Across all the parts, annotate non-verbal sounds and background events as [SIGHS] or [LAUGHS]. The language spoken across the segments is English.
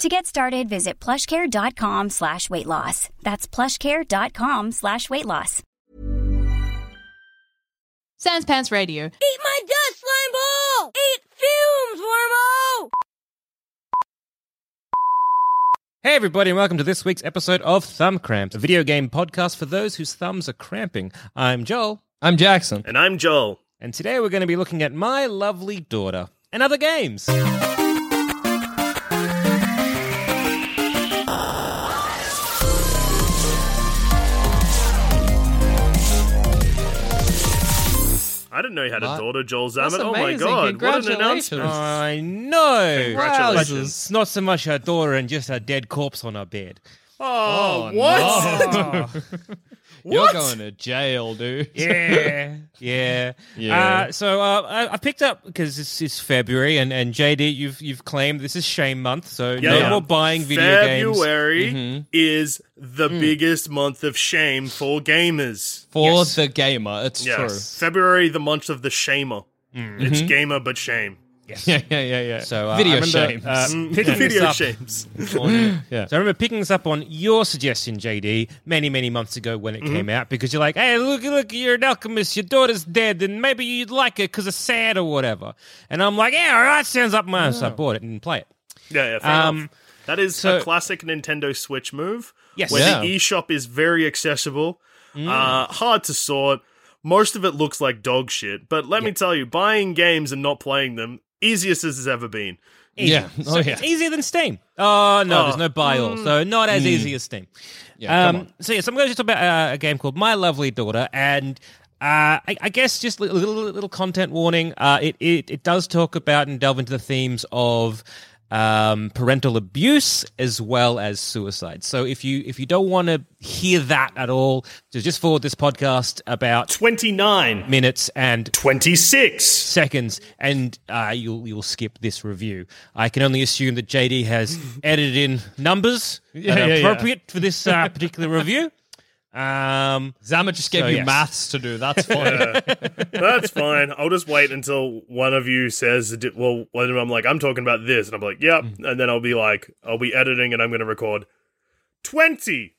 To get started, visit plushcare.com slash weight loss. That's plushcare.com slash weight loss. Sans Pants Radio. Eat my dust slime ball! Eat fumes, Wormo! Hey, everybody, and welcome to this week's episode of Thumb Cramps, a video game podcast for those whose thumbs are cramping. I'm Joel, I'm Jackson. And I'm Joel. and today we're going to be looking at My Lovely Daughter and other games. I didn't know you had a What? daughter, Joel Zammit. Oh my god, what an announcement. I know. Congratulations. It's not so much her daughter and just a dead corpse on her bed. Oh, Oh, what? [LAUGHS] [LAUGHS] You're going to jail, dude. [LAUGHS] Yeah, [LAUGHS] yeah, Yeah. Uh, so uh, I, I picked up because this is February, and, and JD, you've you've claimed this is shame month, so Yeah, no more buying video games. February Mm-hmm. is the Mm. biggest month of shame for gamers. For Yes. the gamer, it's Yes. February, the month of the shamer. It's gamer but shame. True. Yeah, yeah, yeah, yeah. So uh, video I remember, shames. uh, Mm, [LAUGHS] picking Video up shames. on- [LAUGHS] Yeah. So I remember picking this up on your suggestion, JD, many, many months ago when it came out, because you're like, "Hey, look, look, you're an alchemist. Your daughter's dead, and maybe you'd like it because it's sad or whatever." And I'm like, "Yeah, all right, sounds up my." So I bought it and didn't play it. Yeah, yeah, fair Um, enough. That is so- a classic Nintendo Switch move. Yes. Where Yeah. the eShop is very accessible, uh, hard to sort. Most of it looks like dog shit. But let me tell you, buying games and not playing them, easiest as it's ever been. Easy. Yeah. Oh, So yeah. It's easier than Steam. Oh no, Oh. there's no buy all, so not as easy as Steam. Yeah, come um, on. So yes, I'm going to talk about uh, a game called My Lovely Daughter, and uh, I, I guess just a little, little little content warning. Uh, it, it it does talk about and delve into the themes of um, parental abuse as well as suicide. So if you if you don't want to hear that at all, just just forward this podcast about 29, minutes and 26. seconds, and uh, you'll you'll skip this review. I can only assume that JD has [LAUGHS] edited in numbers Yeah, that are yeah, yeah. appropriate for this uh, particular review. Um, Zammit just gave So, you yes. maths to do. That's [LAUGHS] fine. That's fine. I'll just wait until one of you says, well, when I'm like, I'm talking about this, and I'm like, yep. And then I'll be like, I'll be editing and I'm going to record 20.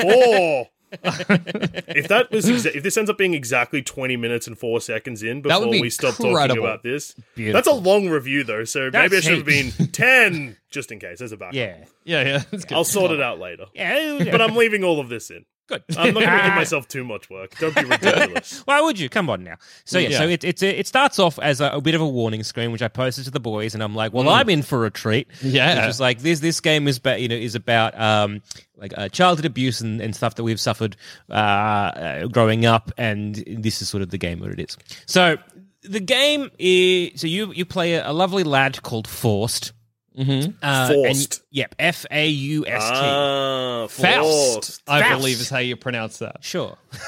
Four. [LAUGHS] if that was exa- if this ends up being exactly 20 minutes and 4 seconds in before be we stop talking about this Beautiful. that's a long review though so maybe I That's should have been 10 just in case as a backup. Yeah, yeah, yeah. That's. I'll sort it out later. Yeah, but I'm leaving all of this in good. I'm not going to give myself too much work don't be ridiculous [LAUGHS] Why would you? Come on now. So yeah, Yeah. so it it's a, it starts off as a, a bit of a warning screen, which I posted to the boys, and I'm like, well, I'm in for a treat. Yeah. it's just like this this game is about you know is about um like uh, childhood abuse and, and stuff that we've suffered uh, uh, growing up, and this is sort of the game what it is. So the game is so you you play a, a lovely lad called Forced. Mm-hmm. Uh, and- Forced. yep, F A U S T. ah Faust, forced. I Faust. believe is how you pronounce that. Sure. [LAUGHS]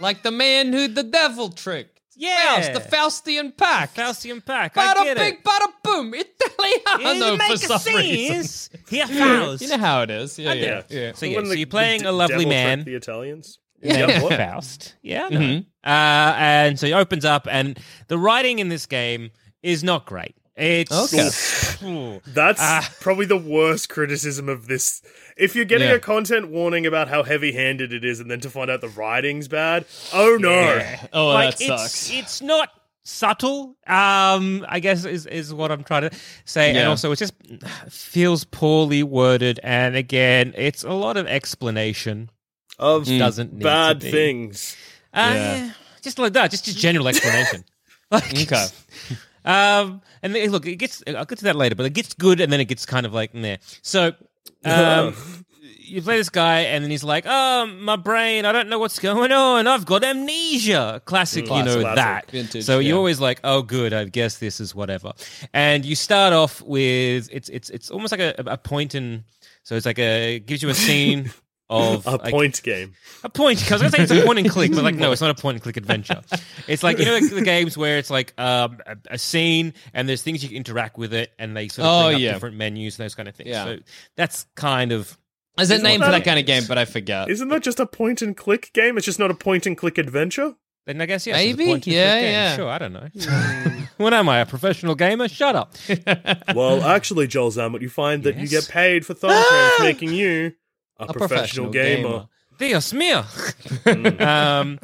Like the man who the devil tricked. Yeah. Faust, the Faustian pact. Faustian pack. I Bada get bing, it. bada boom. Italiano make for a some reason. scenes. [LAUGHS] Here, Faust. You know how it is. Yeah, yeah, Yeah. yeah. So yeah, When so the- you're playing the a lovely devil man. the Italians [LAUGHS] Yeah, Yep. Faust. Yeah, I know. Uh, and so he opens up, and the writing in this game is not great. It's Okay. That's Ah. probably the worst criticism of this. If you're getting Yeah. a content warning about how heavy handed it is and then to find out the writing's bad, oh no. Oh, like that it's sucks. it's not subtle. Um, I guess is is what I'm trying to say, and also it just feels poorly worded, and again, it's a lot of explanation. Of Doesn't need bad to be. things. Uh, Yeah. just like that, just just general explanation. [LAUGHS] like, Okay. Um, and then, look, it gets. I'll get to that later, but it gets good, and then it gets kind of like there. So, [LAUGHS] um, you play this guy, and then he's like, "Oh, my brain, I don't know what's going on. I've got amnesia." Classic, you know Classic. that. Vintage, so you're always like, "Oh, good. I guess this is whatever." And you start off with it's it's it's almost like a, a point in. So it's like a it gives you a scene. [LAUGHS] Of A like, point game. a point because I was gonna say it's a point and [LAUGHS] click, but like no, it's not a point and click adventure. It's like you know like the games where it's like um, a, a scene and there's things you can interact with it, and they sort of Oh, bring up yeah. different menus and those kind of things. Yeah. So that's kind of There's a Isn't name that for a- that kind of game, but I forget. Isn't that just a point and click game? It's just not a point and click adventure. then I guess yes, it's a Maybe? point and click Yeah, game. yeah. Sure, I don't know. [LAUGHS] what am I, a professional gamer? Shut up. [LAUGHS] Well, actually, Joel Zammit, you find that you get paid for thumb cramps, making you a, A professional, professional gamer. gamer. Dios mío. [LAUGHS] um,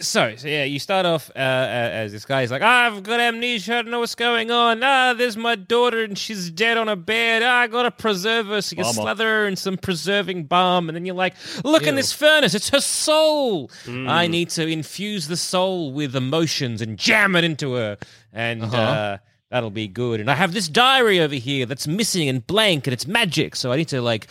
so, so yeah, you start off uh, as this guy. He's like, I've got amnesia. I don't know what's going on. Ah, there's my daughter, and she's dead on a bed. Ah, I gotta preserve her. So you Bummer. slather her in some preserving balm, and then you're like, look in this furnace. It's her soul. I need to infuse the soul with emotions and jam it into her, and. Uh-huh. uh That'll be good. And I have this diary over here that's missing and blank, and it's magic. So I need to like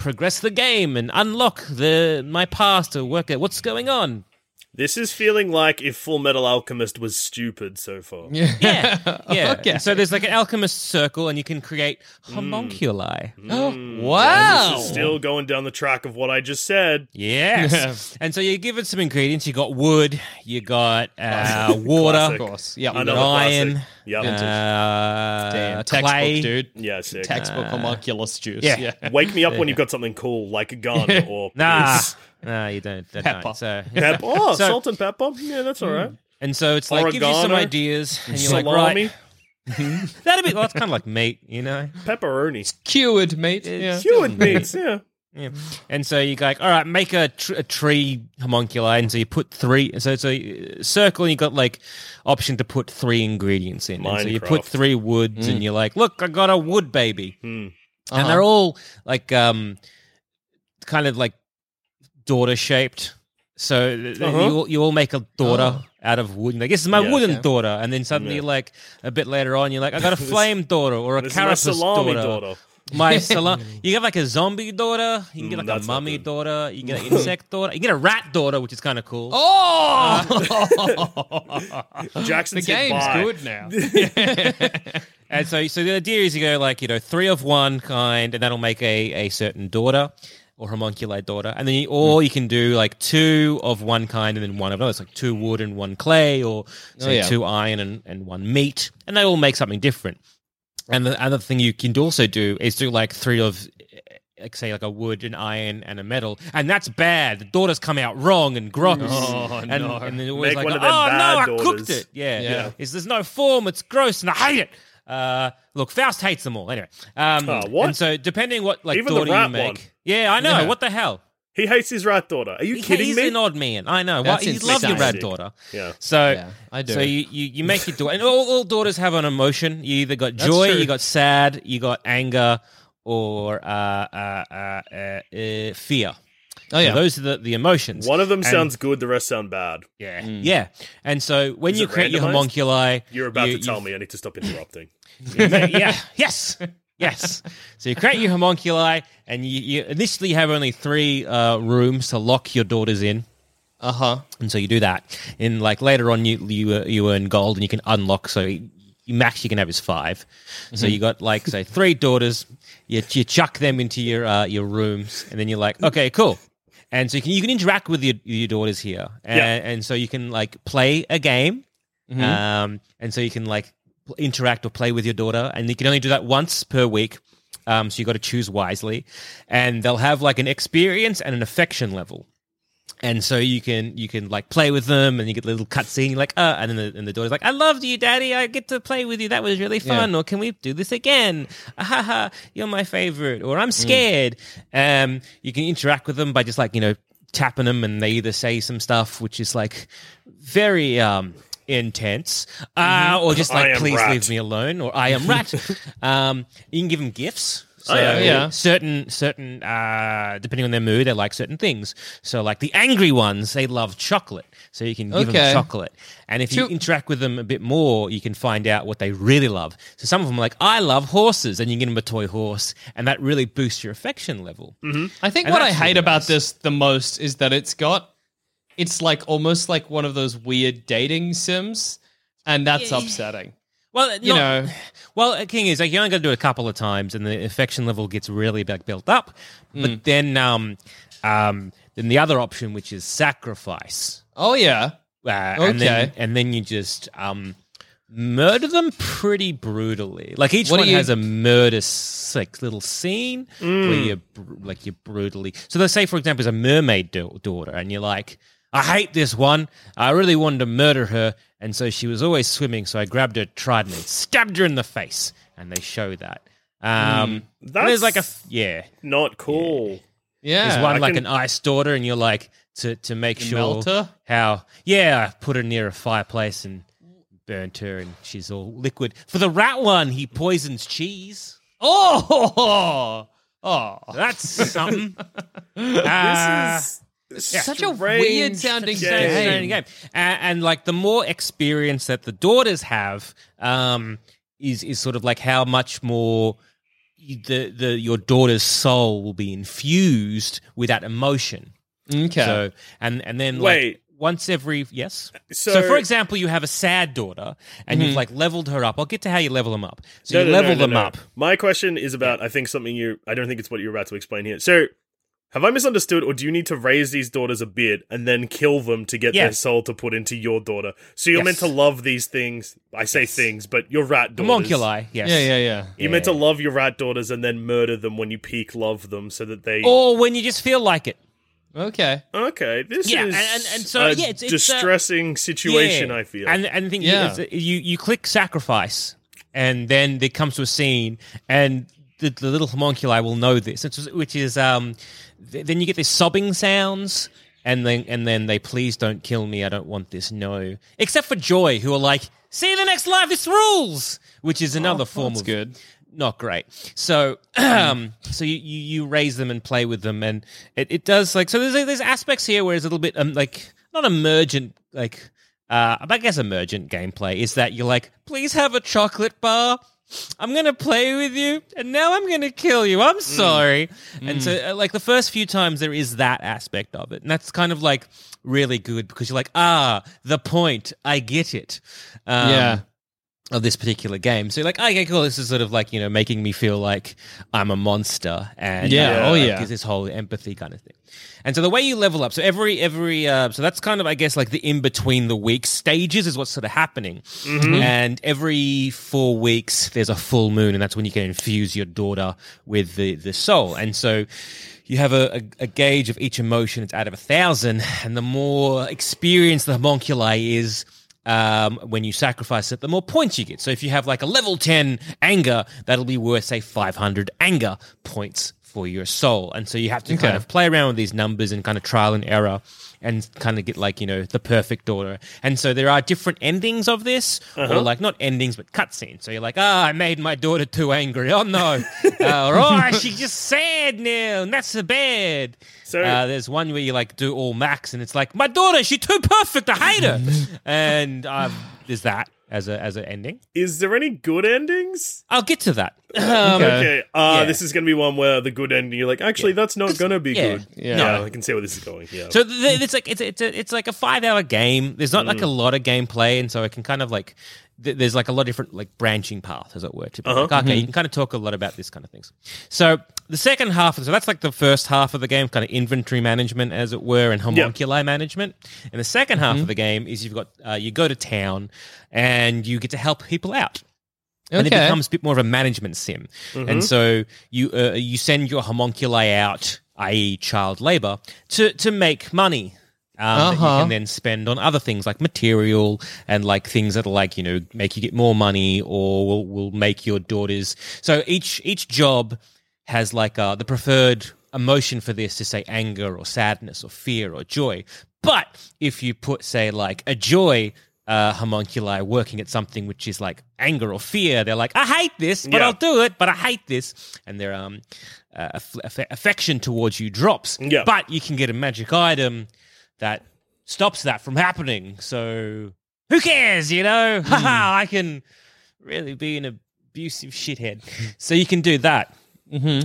progress the game and unlock the my past to work out what's going on. This is feeling like if Full Metal Alchemist was stupid so far. [LAUGHS] Yeah. Yeah, [LAUGHS] yeah. Okay. So there's like an alchemist circle, and you can create homunculi. [GASPS] wow. This is still going down the track of what I just said. Yes. [LAUGHS] and so you give it some ingredients. You got wood. You got uh, water. Classic. Of course. Yeah. Iron. classic. Yep. Uh, Damn. Textbook, clay. dude. Yeah, sick. Textbook homunculus juice. yeah. Wake me up when you've got something cool like a gun or Nah, piss. nah, you don't. don't Pepper. So, Pep- oh, So- salt and pepper. Yeah, that's all right. and so it's like give you some ideas, and you're like, Salami, right, [LAUGHS] that'd be. Well, it's kind of like meat, you know. pepperoni, Cured, mate. It's Yeah. cured meats. Yeah. Yeah. And so you go, like, all right, make a, tr- a tree homunculi. And so you put three. So it's a circle, and you got like option to put three ingredients in. And so you put three woods, and you're like, look, I got a wood baby. Hmm. And they're all like, um, kind of like daughter shaped. So Uh-huh. you, all, you all make a daughter out of wood. Like, this is my Yeah. wooden Okay. daughter. And then suddenly, Yeah. like, a bit later on, you're like, I got a [LAUGHS] flame daughter or a This is my carapace daughter. daughter. My [LAUGHS] salon. You get like a zombie daughter. You can get Mm, like a that's mummy daughter. You can get an [LAUGHS] insect daughter. You can get a rat daughter, which is kind of cool. Oh! Jackson the game's bye. good now. And so, so the idea is you go like you know three of one kind, and that'll make a a certain daughter or homunculi daughter, and then you, mm. or you can do like two of one kind and then one of another. It's like two wood and one clay, or oh, say yeah. two iron and, and one meat, and they all make something different. And the other thing you can also do is do like three of, eh, like say like a wood, an iron, and a metal, and that's bad. The daughters come out wrong and gross. Oh, and, no. And they're always Make like, oh no, bad I daughters." cooked it. Yeah, Yeah. Is there's no form? It's gross, and I hate it. Uh, look, Faust hates them all. Anyway, um, Oh, what? And so depending what like Even the daughter rat you make, one. yeah, I know. Yeah. What the hell? He hates his rat daughter. Are you He- kidding he's me? an odd man. I know. Why That's you love your rat daughter. Yeah. So Yeah, I do. So you, you, you make your daughter, and all, all daughters have an emotion. You either got joy, you got sad, you got anger, or uh, uh, uh, uh, uh, fear. Oh, yeah. So those are the, the emotions. One of them And- sounds good, the rest sound bad. Yeah, yeah. And so when Is you it create your randomized? homunculi, You're about you- to tell me. I need to stop interrupting. Yeah, yes, yes. So you create your homunculi, and you, you initially have only three uh, rooms to lock your daughters in. Uh huh. And so you do that. And like later on, you you uh, you earn gold, and you can unlock. So you, max you can have is 5 So you got like say three daughters. You you chuck them into your uh, your rooms, and then you're like, okay, cool. And so you can you can interact with your your daughters here, and, Yeah. and so you can like play a game, um, and so you can like interact or play with your daughter, and you can only do that once per week. Um, so you got to choose wisely, and they'll have like an experience and an affection level. And so you can you can like play with them and you get a little cutscene like uh and then the, and the daughter's like i loved you daddy. I get to play with you. That was really fun. Or can we do this again? Ah, ha, you're my favorite. Or i'm scared. Um you can interact with them by just like you know tapping them and they either say some stuff which is like very um intense uh or just I like am please rat." leave me alone or i am rat [LAUGHS] um you can give them gifts So yeah. Yeah. certain certain uh, depending on their mood, they like certain things. So like the angry ones, they love chocolate. So you can give Okay. them chocolate, and if you So- interact with them a bit more, you can find out what they really love. So some of them are like, I love horses, and you get them a toy horse, and that really boosts your affection level. I think And what I that's hate really about nice. this the most is that it's got it's like almost like one of those weird dating sims, and that's upsetting. Well, You not- know. [SIGHS] well, the thing is, like, you only got to do it a couple of times, and the affection level gets really like, built up. Hmm. But then, um, um, then the other option, which is sacrifice, Oh yeah. uh, and then Okay. and then you just um, murder them pretty brutally. Like each What do one you- has a murder like little scene where you br- like you brutally. So let's say, for example, is a mermaid da- daughter, and you're like, I hate this one. I really wanted to murder her, and so she was always swimming. So I grabbed her trident and stabbed her in the face, and they show that. Um, and there's like a yeah. Not cool. Yeah. There's one I like can- an ice daughter, and you're like to to make You sure melt her? how yeah, I put her near a fireplace and burnt her, and she's all liquid. For the rat one, he poisons cheese. Oh. Oh. That's something. Uh, [LAUGHS] This is Such a weird sounding game. Strange, strange game. And, and like the more experience that the daughters have, um, is is sort of like how much more the the your daughter's soul will be infused with that emotion. Okay. So and and then Wait. like once every yes. So- So, for example, you have a sad daughter and you've like leveled her up. I'll get to how you level them up. So No, you no, no, level no, them no. up. My question is about, I think, something you. I don't think it's what you're about to explain here. So, have I misunderstood, or do you need to raise these daughters a bit and then kill them to get Yeah. their soul to put into your daughter? So you're Yes. meant to love these things. I say things, but your rat daughters. Homunculi, yes. yeah, yeah, yeah. You're meant to love your rat daughters and then murder them when you peak love them, so that they. Or when you just feel like it. Okay. Okay, this Yeah, is and- and- and so, a yeah, it's- it's, uh, distressing situation. Yeah. I feel. And and the thing Yeah. is, you you click sacrifice, and then it comes to a scene, and the, the little homunculi will know this, which is, which is um, th- then you get these sobbing sounds. And then, and then they please don't kill me. I don't want this. No, except for Joy, who are like, "See you in the next life. This rules," which is another form that's of good. not great. So, um, so you, you you raise them and play with them, and it, it does like so. There's there's aspects here where it's a little bit um, like not emergent, like uh, I guess emergent gameplay is that you're like, please have a chocolate bar. I'm gonna play with you, and now I'm gonna kill you. I'm sorry. And so, uh, like the first few times, there is that aspect of it, and that's kind of like really good because you're like, ah, the point. I get it. Um, Yeah. Of this particular game. So like, okay, cool. This is sort of like you know making me feel like I'm a monster, and Yeah, uh, oh, yeah. gives this whole empathy kind of thing. And so the way you level up, so every every uh, so that's kind of I guess like the in between the weeks stages is what's sort of happening. And every four weeks there's a full moon, and that's when you can infuse your daughter with the the soul. And so you have a, a, a gauge of each emotion. It's out of a thousand, and the more experienced the homunculi is, um, when you sacrifice it, the more points you get. So if you have like a level 10 anger, that'll be worth, say, 500 anger points for your soul. And so you have to kind of play around with these numbers and kind of trial and error and kind of get like, you know, the perfect order. And so there are different endings of this, or like not endings, but cutscenes. So you're like, ah, I made my daughter too angry. Oh no. [LAUGHS] uh, or, oh, she's just sad now. And that's so bad. So- uh, there's one where you like do all max, and it's like my daughter, she's too perfect. I hate her. [LAUGHS] and um, there's that as a as an ending. is there any good endings? I'll get to that. [LAUGHS] Um, Okay, uh, yeah. this is going to be one where the good ending. You're like, actually, that's not going to be yeah. good. Yeah. Yeah, I can see where this is going. Yeah. So th- it's like it's it's a, it's like a five hour game. There's not like a lot of gameplay, and so it can kind of like th- there's like a lot of different like branching paths, as it were. To be like, okay, you can kind of talk a lot about this kind of things. So the second half, so that's like the first half of the game, kind of inventory management, as it were, and homunculi management. And the 2nd half of the game is you've got uh, you go to town and you get to help people out and it becomes a bit more of a management sim. And so you uh, you send your homunculi out, i.e., child labor, to to make money. Um, That you Uh-huh. can then spend on other things like material and like things that are like you know make you get more money or will, will make your daughters. So each each job has like uh, the preferred emotion for this to say anger or sadness or fear or joy. But if you put say like a joy uh, homunculi working at something which is like anger or fear. They're like, I hate this, but Yeah. I'll do it, but I hate this. And their um, uh, aff- aff- affection towards you drops. Yeah. But you can get a magic item that stops that from happening. So who cares, you know? Haha, [LAUGHS] I can really be an abusive shithead. so you can do that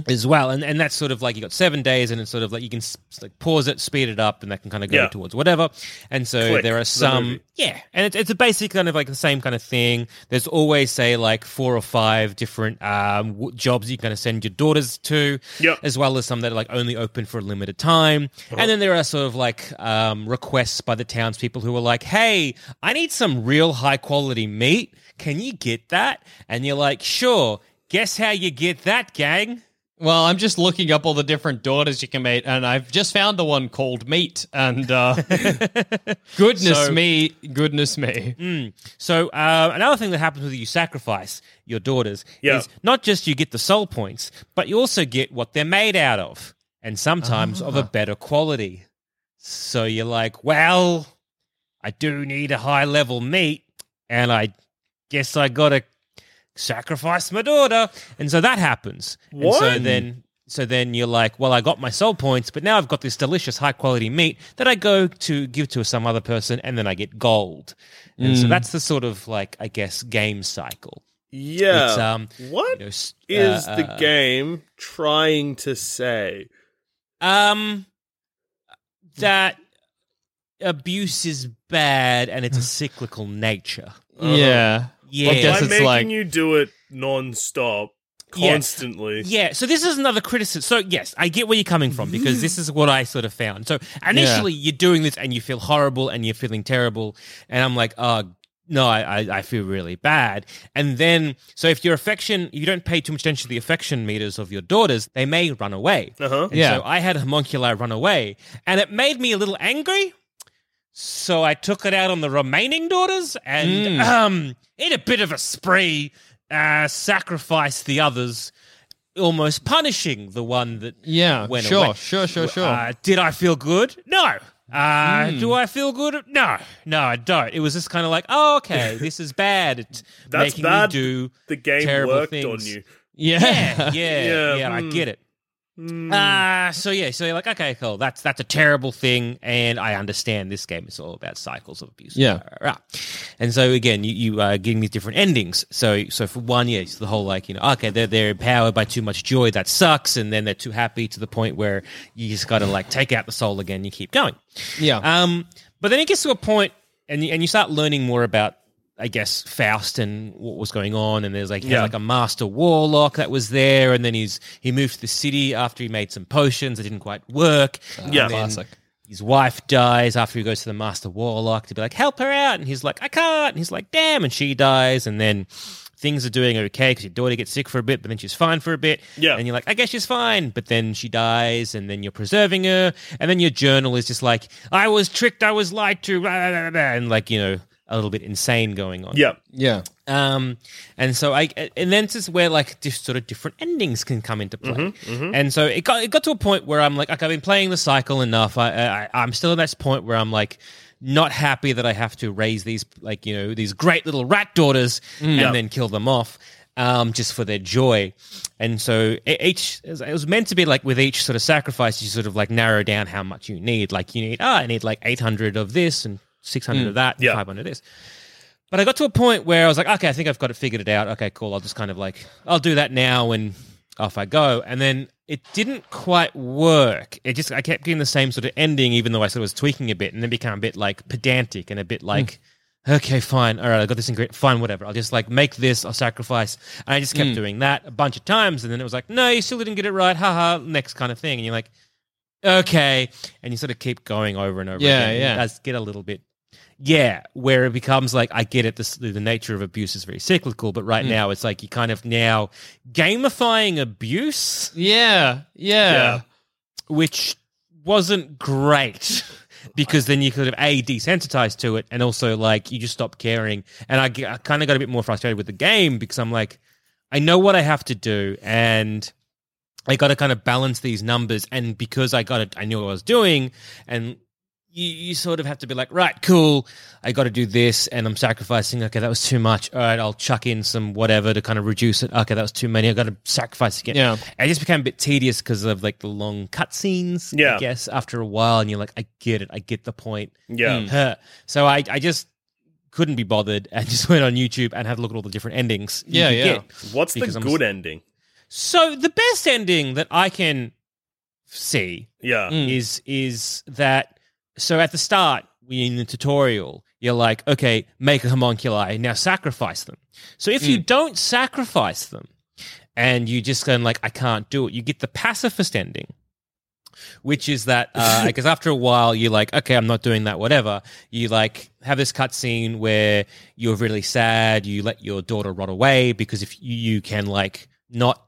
as well. And and that's sort of like you got seven days, and it's sort of like you can s- like pause it, speed it up, and that can kind of go Yeah. towards whatever. And so Click, there are some, yeah, and it's, it's a basic kind of like the same kind of thing. There's always say like four or five different um, jobs you kind of send your daughters to, Yep. as well as some that are like only open for a limited time. Uh-huh. And then there are sort of like um, requests by the townspeople who are like, "Hey, I need some real high quality meat. Can you get that?" And you're like, "Sure." Guess how you get that, gang? Well, I'm just looking up all the different daughters you can meet, and I've just found the one called Meat. And uh, [LAUGHS] goodness So- me, goodness me. So uh, another thing that happens with you sacrifice your daughters Yeah. is not just you get the soul points, but you also get what they're made out of, and sometimes of a better quality. So you're like, well, I do need a high level meat, and I guess I gotta sacrifice my daughter, and so that happens. And so then. So then you're like, well, I got my soul points, but now I've got this delicious, high quality meat that I go to give to some other person, and then I get gold. And so that's the sort of like, I guess, game cycle. Yeah. It's, um, what You know, is uh, the uh, game trying to say? Um, that abuse is bad and it's a cyclical nature. Yeah. Yeah. I guess By making like- you do it non-stop, constantly. Yeah, so this is another criticism. So yes, I get where you're coming from because this is what I sort of found. So initially, you're doing this and you feel horrible and you're feeling terrible, and I'm like, oh no, I, I I feel really bad. And then, so if your affection, if you don't pay too much attention to the affection meters of your daughters, they may run away. Uh-huh. Yeah. So I had homunculi run away, and it made me a little angry. So I took it out on the remaining daughters, and um, in a bit of a spree, uh, sacrificed the others, almost punishing the one that Yeah, went sure, away. sure, sure, sure. Uh, did I feel good? No. Uh, Do I feel good? No, no, I don't. It was just kind of like, oh, okay, [LAUGHS] this is bad. It's That's making bad. me do The game terrible worked things. on you. Yeah. yeah, yeah, [LAUGHS] Yeah, yeah. I hmm. get it. Uh, so yeah, so you're like, okay, cool. That's that's a terrible thing, and I understand this game is all about cycles of abuse. Yeah. Right. And so again, you you are getting these different endings. So so for one, yeah, it's the whole like you know, okay, they're they're empowered by too much joy, that sucks, and then they're too happy to the point where you just got to like take out the soul again. You keep going. Yeah. Um, but then it gets to a point, and you, and you start learning more about, I guess, Faust and what was going on. And there's like Yeah. like a master warlock that was there, and then he's he moved to the city after he made some potions that didn't quite work. Yeah. Classic. His wife dies after he goes to the master warlock to be like, help her out, and he's like, I can't. And he's like, damn, and she dies, and then. Things are doing okay because your daughter gets sick for a bit, but then she's fine for a bit. Yeah. And you're like, I guess she's fine. But then she dies, and then you're preserving her. And then your journal is just like, I was tricked, I was lied to, blah, blah, blah, and like, you know, a little bit insane going on. Yeah. yeah. Um, and so I, and then this is where like just sort of different endings can come into play. And so it got it got to a point where I'm like, okay, I've been playing the cycle enough. I, I I'm still at that point where I'm like not happy that I have to raise these like you know these great little rat daughters and Yeah. then kill them off. Um, just for their joy, and so each it was meant to be like with each sort of sacrifice, you sort of like narrow down how much you need. Like you need, ah, I need like eight hundred of this and six hundred mm. of that, Yeah. five hundred of this. But I got to a point where I was like, okay, I think I've got it figured it out. Okay, cool. I'll just kind of like, I'll do that now and off I go. And then it didn't quite work. It just, I kept getting the same sort of ending, even though I sort of was tweaking a bit and then became a bit like pedantic and a bit like, mm. okay, fine. All right, I got this ingredient. Fine, whatever. I'll just like make this, I'll sacrifice. And I just kept mm. doing that a bunch of times. And then it was like, no, you still didn't get it right. Haha, next kind of thing. And you're like, okay. And you sort of keep going over and over Yeah, again. Yeah. It does get a little bit yeah, where it becomes like I get it. This, the nature of abuse is very cyclical, but Mm. right now it's like you kind of now gamifying abuse, Yeah. Yeah. Yeah. which wasn't great [LAUGHS] because then you could have a desensitized to it, and also like you just stop caring. And I kind of got a bit more frustrated with the game because I'm like, I know what I have to do, and I got to kind of balance these numbers. And because I got it, I knew what I was doing, and you, you sort of have to be like, right, cool, I got to do this, and I'm sacrificing. Okay, that was too much. All right, I'll chuck in some whatever to kind of reduce it. Okay, that was too many. I got to sacrifice again. Yeah. And it just became a bit tedious because of like the long cutscenes. Yeah. I guess after a while, and you're like, I get it, I get the point. Yeah. Huh. So I, I just couldn't be bothered and [LAUGHS] just went on YouTube and had a look at all the different endings. Yeah, yeah. get. What's the I'm- good ending? So the best ending that I can see Yeah. Mm. is is that so at the start we in the tutorial. You're like okay make a homunculi now sacrifice them. So if you don't sacrifice them and you just go like i can't do it you get the pacifist ending which is that uh, [LAUGHS] because after a while you're like okay i'm not doing that whatever. You like have this cutscene where you're really sad you let your daughter rot away because if you can like not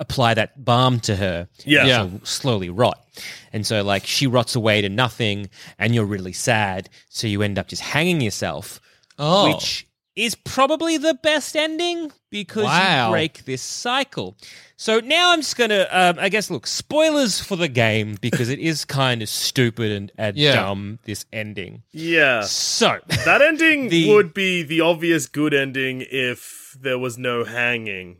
apply that balm to her Yeah. Yeah. slowly rot. And so, like, she rots away to nothing, and you're really sad. So you end up just hanging yourself, Oh. which is probably the best ending because Wow. you break this cycle. So now I'm just gonna, um, I guess, look, spoilers for the game because it is kind of stupid and, and Yeah. dumb. This ending. Yeah. So That ending [LAUGHS] The- would be the obvious good ending if there was no hanging.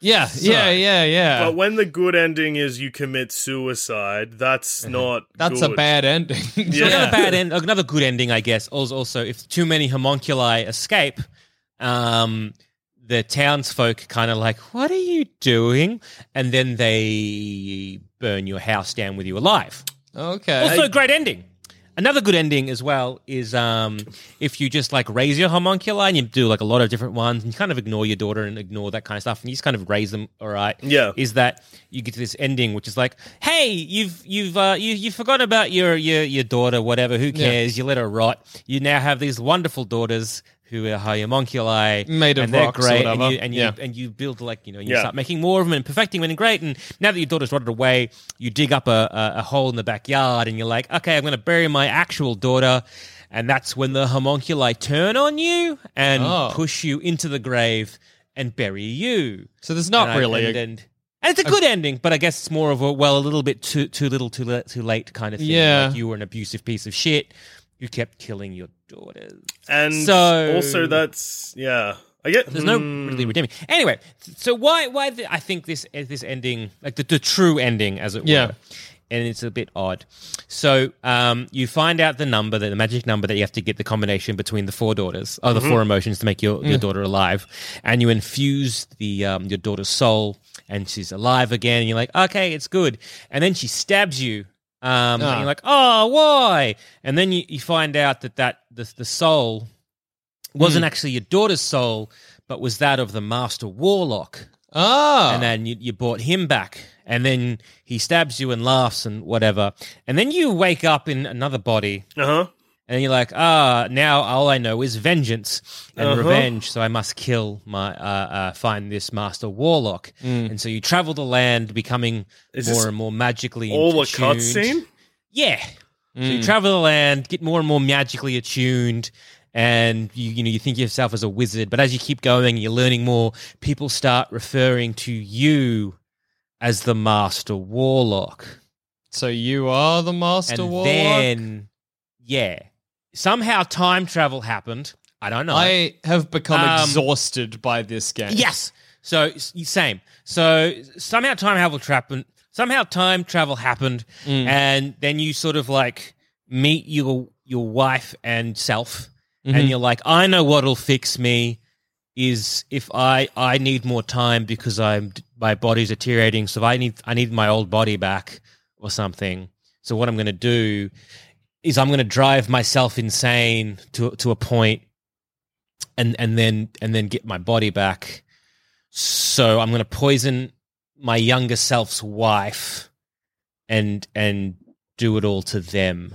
Yeah, yeah, yeah, yeah. But when the good ending is you commit suicide, that's not That's a bad ending. So Yeah. another bad end, another good ending, I guess. Also, also if too many homunculi escape, um, the townsfolk kind of like, "What are you doing?" And then they burn your house down with you alive. Okay. Also, a great ending. Another good ending as well is um, if you just like raise your homunculi and you do like a lot of different ones and you kind of ignore your daughter and ignore that kind of stuff and you just kind of raise them, all right? Yeah. Is that you get to this ending which is like, hey, you've you've uh, you you forgot about your your your daughter, whatever. Who cares? You let her rot. You now have these wonderful daughters who are homunculi, Made of and they're rocks or great, whatever. and you and you, Yeah. and you build like you know you Yeah. start making more of them and perfecting them and great. And now that your daughter's rotted away, you dig up a, a, a hole in the backyard and you're like, okay, I'm going to bury my actual daughter. And that's when the homunculi turn on you and Oh. push you into the grave and bury you. so there's not And I- really. and, a, and, and it's a good ending, but I guess it's more of a well, a little bit too too little, too late, too late kind of thing. Yeah. like you were an abusive piece of shit. You kept killing your daughters. And So- also that's yeah. I get There's no mm, really redeeming. Anyway, so why why the, I think this this ending like the, the true ending as it Yeah. were, and it's a bit odd. So um, you find out the number, the, the magic number that you have to get the combination between the four daughters, or the four emotions to make your, your daughter alive, and you infuse the um, your daughter's soul, and she's alive again. And you're like, okay, it's good. And then she stabs you. Um, Ah. And you're like, oh, why? And then you, you find out that that the, the soul wasn't actually your daughter's soul, but was that of the master warlock. Oh. And then you, you brought him back, and then he stabs you and laughs and whatever. And then you wake up in another body, uh-huh. And you're like, ah, now all I know is vengeance and Uh-huh. revenge. So I must kill my, uh, uh, find this master warlock. And so you travel the land, becoming Is more and more magically All a attuned. cutscene? Yeah. So you travel the land, get more and more magically attuned, and you you know you think of yourself as a wizard. But as you keep going, you're learning more. People start referring to you as the master warlock, so you are the master and warlock. then yeah, somehow time travel happened. I don't know. I have become Um, exhausted by this game. Yes. So same. So somehow time travel happened. Somehow time travel happened, Mm. and then you sort of like meet your your wife and self, Mm-hmm. and you're like, I know what'll fix me is if I I need more time because I'm my body's deteriorating, so I need I need my old body back or something. So what I'm going to do is I'm going to drive myself insane to to a point and and then and then get my body back. So I'm going to poison my younger self's wife and and do it all to them.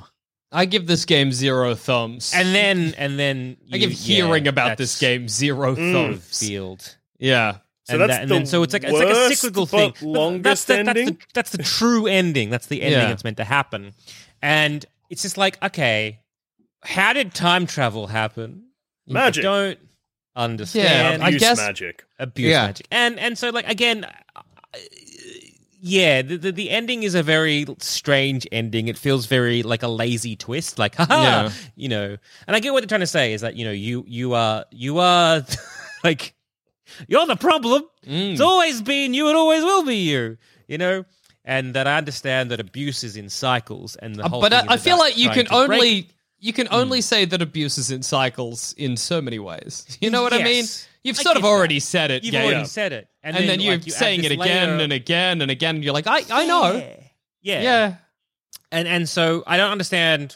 I give this game zero thumbs. And then and then [LAUGHS] I give hearing yeah, about this game zero Mm. thumbs. field. Yeah. So and that's that- and the then, so it's like it's like a cyclical but thing. But longest that's the, That's ending? the, that's the true ending. That's the ending Yeah. that's meant to happen. And it's just like, okay, how did time travel happen? Magic. I don't understand. I Abuse guess- magic. abuse Yeah. magic. And and so like again, uh, Yeah, the, the the ending is a very strange ending. It feels very like a lazy twist, like [LAUGHS] haha, Yeah. you know. And I get what they're trying to say is that you know you you are you are [LAUGHS] like you're the problem. Mm. It's always been you, and always will be you. You know, and that I understand that abuse is in cycles, and the Uh, whole but thing I, I feel like you can to break- only you can only say that abuse is in cycles in so many ways. [LAUGHS] You know what I mean? You've I sort of get that. already said it, You've Gabe. already said it, and, then, you're like, you saying it again layer- and again and again. And you're like, I I know, yeah. yeah. and and so I don't understand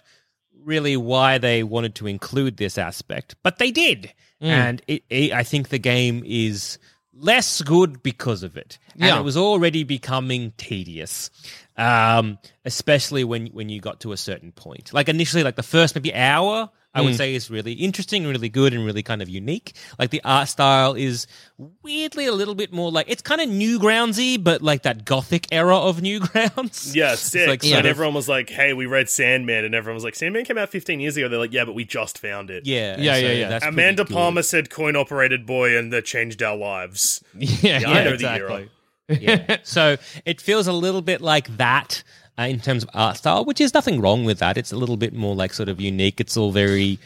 really why they wanted to include this aspect, but they did, Mm. and it, it, I think the game is less good because of it, and Yeah. it was already becoming tedious, um, especially when when you got to a certain point. Like initially, like the first maybe hour. I Mm. would say is really interesting, really good, and really kind of unique. Like the art style is weirdly a little bit more like it's kind of Newgroundsy, but like that gothic era of [LAUGHS] Newgrounds. Yeah, It's sick. like and of- everyone was like, "Hey, we read Sandman," and everyone was like, "Sandman came out 15 years ago." They're like, "Yeah, but we just found it." Yeah, Yeah, so yeah, yeah. that's pretty Amanda good. Palmer said, "Coin operated boy," and that changed our lives. [LAUGHS] Yeah, I know the exactly. yeah. So it feels a little bit like that in terms of art style, which is nothing wrong with that. It's a little bit more like sort of unique. It's all very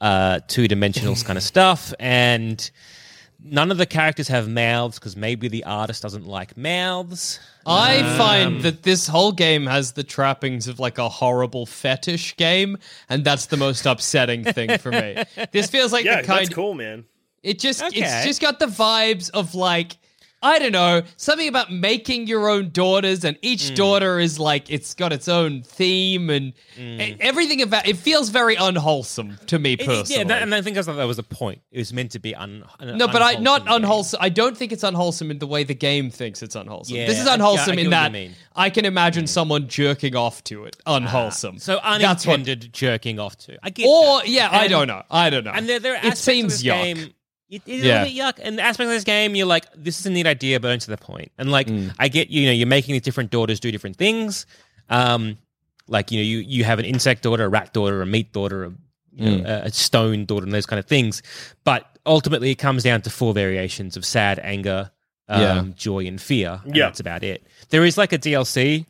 uh, two dimensional [LAUGHS] kind of stuff, and none of the characters have mouths because maybe the artist doesn't like mouths. I Um, find that this whole game has the trappings of like a horrible fetish game, and that's the most upsetting thing for me. [LAUGHS] This feels like Yeah, the kind that's cool, man. It just Okay. it's just got the vibes of like I don't know, something about making your own daughters and Hmm. each daughter is like it's got its own theme and Hmm. e- everything about it feels very unwholesome to me It- it- personally. yeah, that, and I think that's, that was the point. It was meant to be un, un- no, but I not game. unwholesome. I don't think it's unwholesome in the way the game thinks it's unwholesome. Yeah, this is I- unwholesome yeah, I in that mean. I can imagine someone jerking off to it. Unwholesome. So That's what- unintended jerking off to. I get Or that. yeah, I don't know. I don't know. And there, there are it seems of this yuck. game. It, it is Yeah. a little bit yuck. And aspects of this game, you're like, this is a neat idea, but only to the point. And like, Mm. I get you know, you're making these different daughters do different things. Um, like you know, you you have an insect daughter, a rat daughter, a meat daughter, a, you Mm. know, a, a stone daughter, and those kind of things. But ultimately, it comes down to four variations of sad, anger, um, Yeah. joy, and fear. And Yeah. that's about it. There is like a DLC.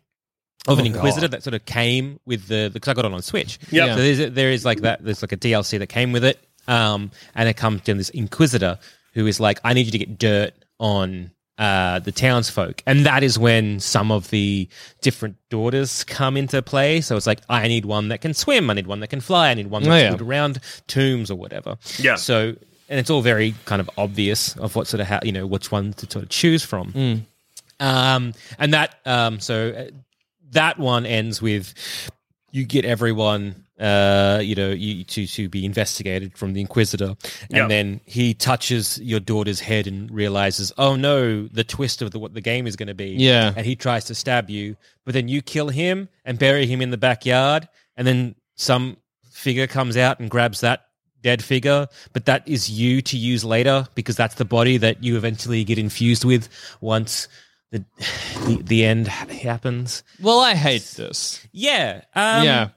Of an Oh, Inquisitor God. that sort of came with the because I got it on Switch. Yep. Yeah. So there's there is like that. There's like a DLC that came with it, um, and it comes to this Inquisitor who is like, I need you to get dirt on uh, the townsfolk, and that is when some of the different daughters come into play. So it's like, I need one that can swim, I need one that can fly, I need one that's yeah. good around tombs or whatever. Yeah. So and it's all very kind of obvious of what sort of how you know which one to sort of choose from. Mm. Um, and that um, so uh, that one ends with you get everyone uh you know you to to be investigated from the inquisitor and Yep. then he touches your daughter's head and realizes oh no the twist of the what the game is going to be Yeah. and he tries to stab you but then you kill him and bury him in the backyard and then some figure comes out and grabs that dead figure but that is you to use later because that's the body that you eventually get infused with once the [SIGHS] the, the end happens Well, I hate this. yeah um, yeah.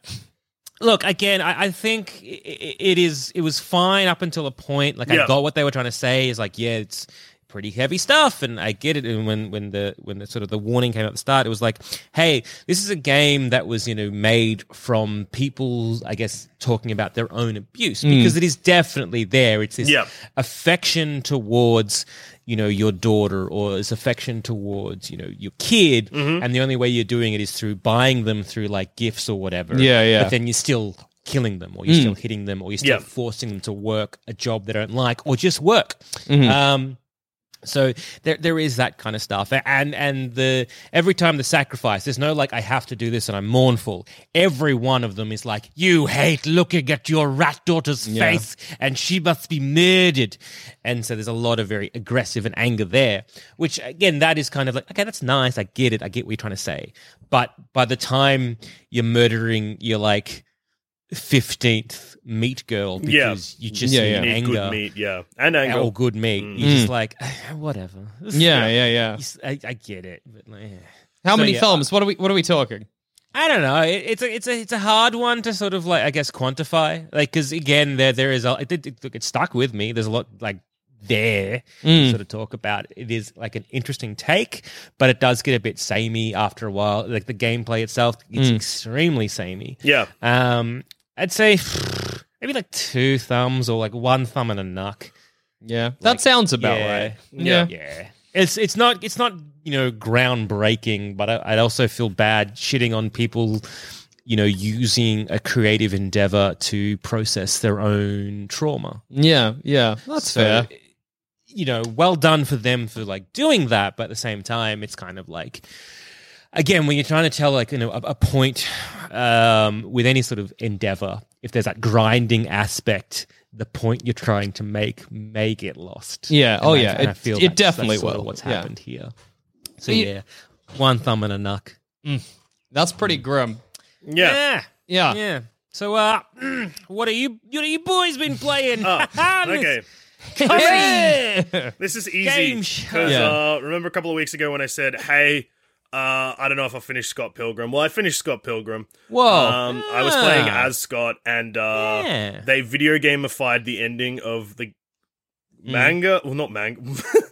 Look, again, I, I think it is. It was fine up until a point. Like Yeah. I got what they were trying to say. Is like, yeah, it's pretty heavy stuff, and I get it. And when when the when the sort of the warning came at the start, it was like, hey, this is a game that was you know made from people, I guess, talking about their own abuse mm. because it is definitely there. It's this affection towards you know your daughter or this affection towards you know your kid and the only way you're doing it is through buying them through like gifts or whatever Yeah, yeah. but then you're still killing them or you're still hitting them or you're still Yeah. forcing them to work a job they don't like or just work Mm-hmm. um so there there is that kind of stuff. And and the every time the sacrifice there's no like I have to do this and I'm mournful. Every one of them is like you hate looking at your rat daughter's Yeah. face and she must be murdered. And so there's a lot of very aggressive and anger there which again that is kind of like okay that's nice. I get it. I get what you're trying to say. But by the time you're murdering you're like 15th meat girl Yeah. because you mm-hmm. just Yeah, yeah. Anger good meat, yeah, and anger. or good meat. You're mm-hmm. just like, ah, whatever. Yeah, yeah, yeah. I, I, get it, but like. How So, many yeah, films? What are we? What are we talking? I don't know. It, it's a it's a it's a hard one to sort of like I guess quantify. Like because again, there there is a it, it, it, it stuck with me. There's a lot like there to mm. sort of talk about. It is like an interesting take, but it does get a bit samey after a while. Like the gameplay itself, it's mm. extremely samey. Yeah. Um, I'd say maybe like two thumbs or like one thumb and a knuck. Yeah, that sounds about yeah, right. Yeah, yeah. It's it's not it's not you know groundbreaking, but I, I also feel bad shitting on people, you know, using a creative endeavor to process their own trauma. yeah, yeah. That's So, fair. You know, well done for them for like doing that, but at the same time, it's kind of like. Again, when you're trying to tell like you know a, a point um, with any sort of endeavor, if there's that grinding aspect, the point you're trying to make may get lost. Yeah, And oh I- yeah, and I it- feel it that's- definitely that's sort of will, What's yeah. happened here? So You- yeah, one thumb and a knuck. That's pretty grim. Yeah. Yeah, Yeah. yeah. So, uh, [CLEARS THROAT] what are you? What are you boys been [LAUGHS] playing? Oh, [LAUGHS] okay. Yeah. This is easy because Yeah. uh, remember a couple of weeks ago when I said, "Hey, uh, I don't know if I finished Scott Pilgrim." Well, I finished Scott Pilgrim. Whoa. Um, I was playing as Scott, and uh, Yeah. they video gamified the ending of the manga. Well, not [LAUGHS] manga.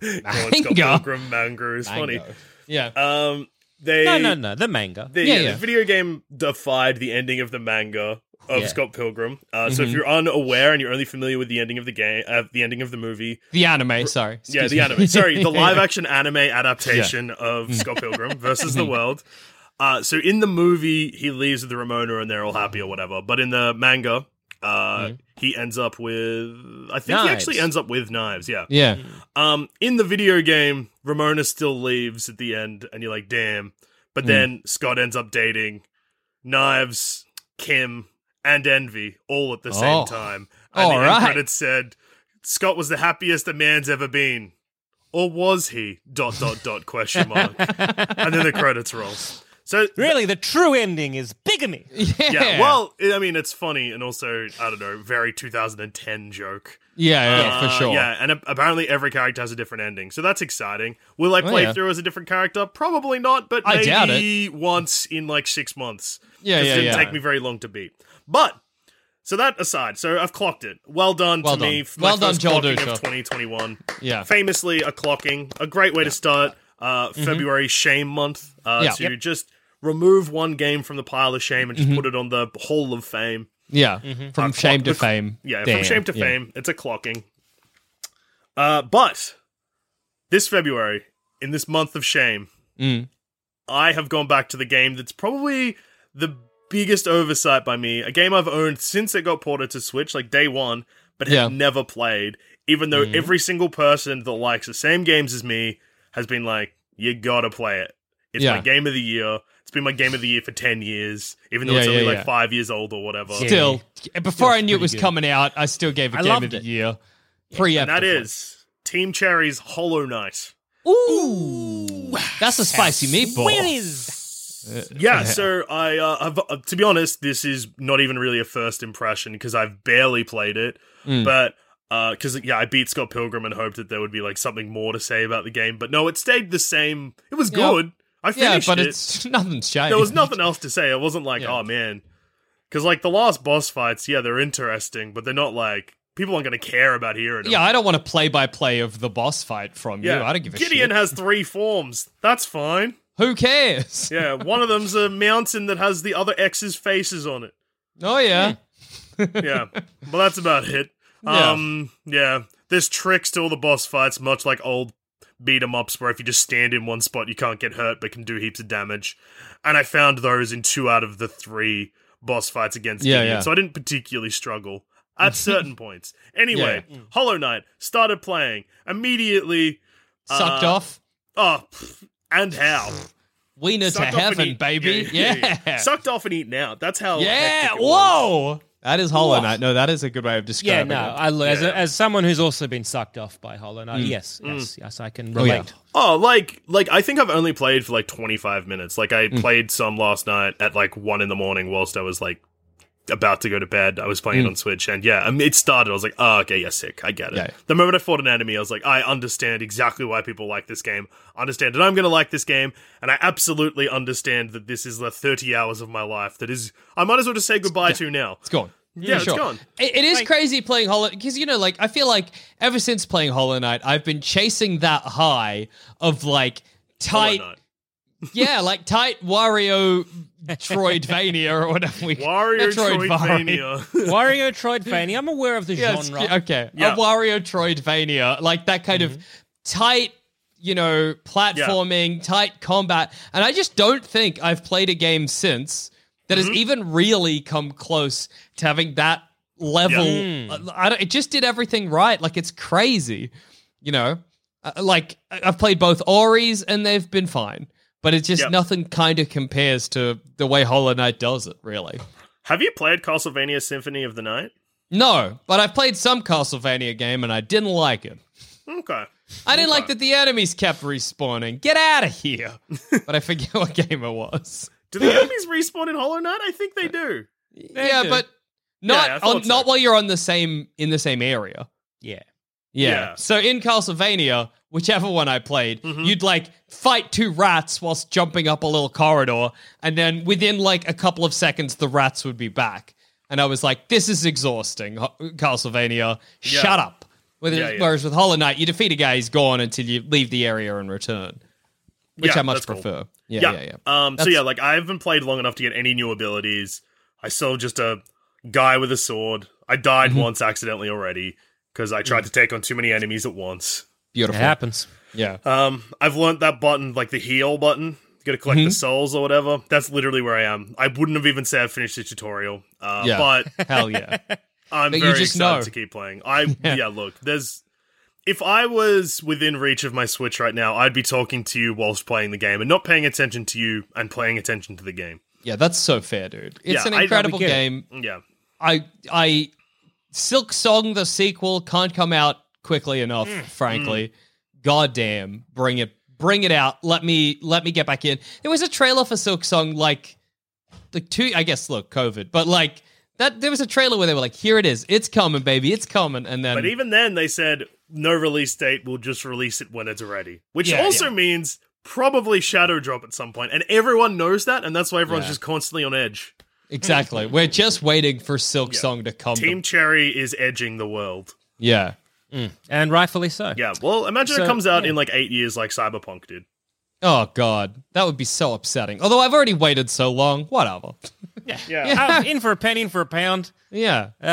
it's Scott Pilgrim manga is funny. Yeah. Um, they No, no, no. The manga. The, Yeah, yeah, yeah. the video game defied the ending of the manga of Yeah. Scott Pilgrim. Uh, So if you're unaware and you're only familiar with the ending of the game, uh, the ending of the movie, the anime, sorry. yeah, the me. anime. Sorry, the [LAUGHS] live action anime adaptation of Scott Pilgrim versus Mm-hmm. the world. Uh, so in the movie, he leaves with the Ramona and they're all happy or whatever. But in the manga, uh, he ends up with. I think he actually ends up with knives. Yeah. Yeah. Um, in the video game, Ramona still leaves at the end, and you're like, damn. But then Scott ends up dating Knives, Kim, and Envy all at the same Oh. time. And All the end credits said Scott was the happiest a man's ever been. Or was he? Dot dot dot question [LAUGHS] mark. and then the credits roll. So Really, the true ending is bigamy. [LAUGHS] Yeah. yeah, well, I mean, it's funny and also I don't know, very 2010 joke. Yeah, yeah, Uh, for sure. Yeah, and a- apparently every character has a different ending, so that's exciting. Will I Oh, play yeah. through as a different character? Probably not, but I maybe doubt once in like six months. Yeah, 'Cause yeah, It didn't yeah. take me very long to beat. But so that aside, so I've clocked it. Well done Well to me. done. for my Well done, first Joel clocking Dusha. of 2021. Yeah. famously a clocking, a great way to start uh, February Shame Month. Uh, Mm-hmm. Yeah. to Yep. just remove one game from the pile of shame and Mm-hmm. just put it on the Hall of Fame. Yeah. From Uh, shame to clock- fame. Yeah, Damn. from shame to Yeah. fame. It's a clocking. Uh, but this February, in this month of shame, Mm. I have gone back to the game that's probably the biggest oversight by me. A game I've owned since it got ported to Switch, like day one, but have Yeah. Mm-hmm. never played. Even though every single person that likes the same games as me has been like, you gotta play it. It's my game of the year. It's been my game of the year for 10 years, even though Yeah, it's only yeah, like yeah. five years old or whatever. Still, before I knew it was good. coming out, I still gave it I Game of the it. Year. Pre and that is Team Cherry's Hollow Knight. Ooh. That's a spicy meatball. Where is? Yeah, so I, uh, I've, uh, to be honest, this is not even really a first impression because I've barely played it. Mm. But because yeah, I beat Scott Pilgrim and hoped that there would be like something more to say about the game, but no, it stayed the same. It was Yeah. good. I Yeah, finished but it. it's [LAUGHS] nothing's changed. There was nothing else to say. It wasn't like, Yeah. oh man, because like the last boss fights, yeah, they're interesting, but they're not like people aren't going to care about hearing them. Yeah, I don't want to play by play of the boss fight from yeah. you. I don't give a Gideon shit. Gideon has three forms. That's fine. Who cares? [LAUGHS] Yeah, one of them's a mountain that has the other X's faces on it. Oh yeah. [LAUGHS] yeah, but that's about it. Yeah. Um, yeah, there's tricks to all the boss fights, much like old beat 'em ups, where if you just stand in one spot, you can't get hurt, but can do heaps of damage. And I found those in two out of the three boss fights against Yeah, Gideon, yeah. so I didn't particularly struggle at [LAUGHS] certain points. Anyway, Hollow Knight started playing immediately. Sucked uh, off. Oh, pff, and how? Wiener to Sucked off and heaven, eat- baby. yeah, Yeah. yeah. [LAUGHS] Sucked off and eaten out. That's how. Yeah. hectic it was. Whoa. That is Hollow Knight. No, that is a good way of Yeah, describing no. it. I, as, Yeah. a, as someone who's also been sucked off by Hollow Knight, Mm. yes, yes, yes, I can Oh, yeah. relate. Oh, like like I think I've only played for like 25 minutes. Like I Mm. played some last night at like 1 in the morning whilst I was like about to go to bed. I was playing it on Switch and yeah, I mean, it started. I was like, "Oh, okay, yeah, sick. I get it." Mm. Yeah. The moment I fought an enemy, I was like, "I understand exactly why people like this game. I understand that I'm going to like this game, and I absolutely understand that this is the 30 hours of my life that is I might as well just say goodbye to now." It's gone. Yeah, it's Sure. gone. It, it is crazy playing Hollow because you know, like I feel like ever since playing Hollow Knight, I've been chasing that high of like tight, yeah, like tight Wario Troidvania or whatever we Wario. Troidvania. [LAUGHS] Wario Troidvania. I'm aware of the Yeah, it's- genre. okay, Yeah. a Wario Troidvania, like that kind of tight, you know, platforming, tight combat, and I just don't think I've played a game since that has even really come close to having that level. Uh, I don't, it just did everything right. Like it's crazy, you know. Uh, like I've played both Ori's and they've been fine, but it's just Yep. nothing kind of compares to the way Hollow Knight does it. Really. Have you played Castlevania Symphony of the Night? No, but I've played some Castlevania game and I didn't like it. Okay. I didn't like that the enemies kept respawning. Get out of here. [LAUGHS] but I forget what game it was. Do the enemies respawn in Hollow Knight? I think they do. yeah, do. but not Yeah, on, so. not while you're on the same in the same area. Yeah. Yeah. Yeah. So in Castlevania, whichever one I played, Mm-hmm. you'd like fight two rats whilst jumping up a little corridor, and then within like a couple of seconds, the rats would be back. And I was like, "This is exhausting, Castlevania. Yeah. Shut up." With Yeah. Whereas with Hollow Knight, you defeat a guy, he's gone until you leave the area and return, which I much that's cool. prefer. Yeah, yeah, yeah. Um, so yeah, like I haven't played long enough to get any new abilities. I still just a guy with a sword. I died Mm-hmm. once accidentally already because I tried to take on too many enemies at once. It Beautiful. happens. Yeah. Um, I've learned that button, like the heal button. You gotta collect Mm-hmm. the souls or whatever. That's literally where I am. I wouldn't have even said I finished the tutorial. Uh, Yeah. but [LAUGHS] Hell yeah. [LAUGHS] I'm But very just excited know. to keep playing. I [LAUGHS] yeah. look, there's if I was within reach of my Switch right now, I'd be talking to you whilst playing the game and not paying attention to you and paying attention to the game. Yeah, that's so fair, dude. It's Yeah, an incredible we get it. game. Yeah. I I Silksong the sequel can't come out quickly enough, Mm, frankly. God damn, bring it bring it out. Let me let me get back in. There was a trailer for Silksong like like two I guess look, COVID, but like that there was a trailer where they were like, here it is, it's coming, baby, it's coming, and then But even then they said no release date, we'll just release it when it's ready. Which Yeah, also yeah. means probably Shadow Drop at some point. And everyone knows that, and that's why everyone's Yeah. just constantly on edge. Exactly. [LAUGHS] We're just waiting for Silksong to come. to- Team Cherry is edging the world. yeah. And rightfully so. Yeah, well, imagine So, it comes out yeah. in like eight years like Cyberpunk did. Oh god, that would be so upsetting. Although I've already waited so long, whatever. Yeah. [LAUGHS] yeah. Uh, in for a penny, in for a pound. Yeah. Uh,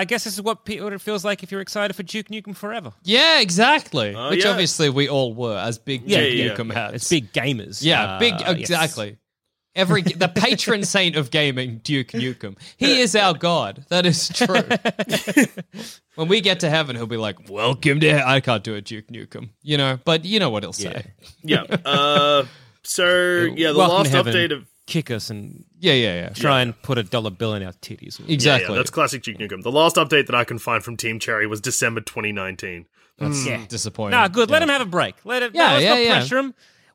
I guess this is what, pe- what it feels like if you're excited for Duke Nukem Forever. Yeah, exactly. Oh, Which yeah. obviously we all were as big Yeah, Duke yeah, yeah. Nukem heads. It's big gamers. Yeah, Uh, big yes. Exactly. Every the patron [LAUGHS] saint of gaming, Duke Nukem. He is our god. That is true. [LAUGHS] when we get to heaven, he'll be like, "Welcome to." He-. I can't do a Duke Nukem, you know, but you know what he'll say. Yeah. [LAUGHS] Uh, so yeah, the Welcome last heaven. update of Kick us and Yeah, yeah, yeah. try and put a dollar bill in our titties. Exactly. yeah, that's classic Duke Nukem. The last update that I can find from Team Cherry was December 2019. That's Yeah. disappointing. Nah, good. Let him have a break. Let it. Yeah, Yeah, let's yeah, not yeah. pressure him.